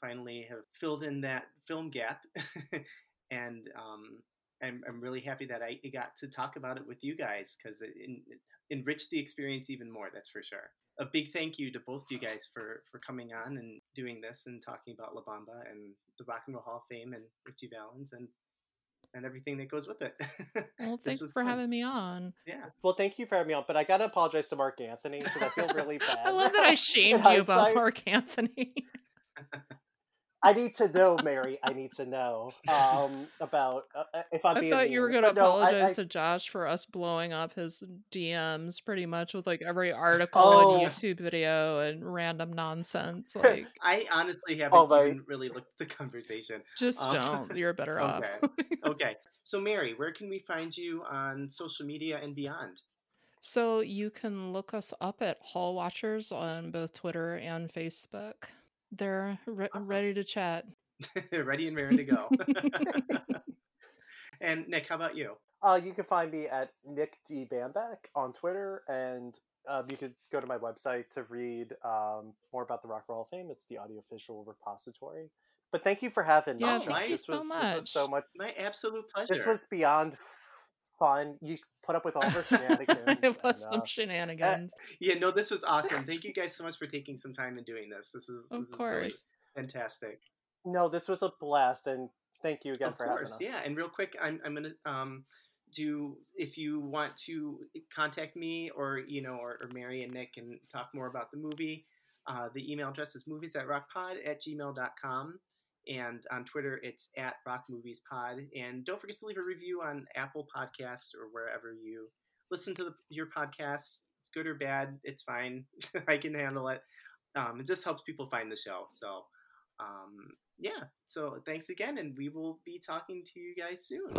finally have filled in that film gap, and um, I'm I'm really happy that I got to talk about it with you guys because it, it enriched the experience even more. That's for sure. a big thank you to both you guys for for coming on and doing this and talking about La Bamba and the Rock and Roll Hall of Fame and Richie Valens and and everything that goes with it. Well, thanks for fun. having me on. Yeah. Well, thank you for having me on, but I gotta apologize to Marc Anthony because I feel really bad. I love that I shamed you about. Marc Anthony. I need to know, Mary. I need to know um, about uh, uh, if I'm I being. thought you were going to But no, I- apologize I- to Josh for us blowing up his DMs pretty much with like every article Oh. and YouTube video and random nonsense. Like, I honestly haven't Oh, my- even really looked at the conversation. just Um, don't. You're better off. Okay. Okay. So Mary, where can we find you on social media and beyond? So you can look us up at Hall Watchers on both Twitter and Facebook. They're re- Awesome. ready to chat. Ready and raring to go. and Nick, how about you? Uh, you can find me at Nick D Bambach on Twitter, and um, you could go to my website to read um, more about the Rock and Roll of Fame. It's the audiovisual repository. But thank you for having me. Yeah, thank you This so was- This was so much. My absolute pleasure. This was beyond fun. You put up with all of our shenanigans. it was and, some uh, shenanigans. yeah, no, this was awesome. Thank you guys so much for taking some time and doing this. This is of this is really course. fantastic. no, this was a blast, and thank you again of for course, having us. yeah. And real quick, I'm I'm gonna um do if you want to contact me or you know or, or Mary and Nick and talk more about the movie. Uh, the email address is movies at rockpod at gmail.com. And on Twitter, it's at Rock Movies Pod. And don't forget to leave a review on Apple Podcasts or wherever you listen to the, your podcasts. Good or bad, it's fine. I can handle it. Um, it just helps people find the show. So, um, yeah. So thanks again, and we will be talking to you guys soon.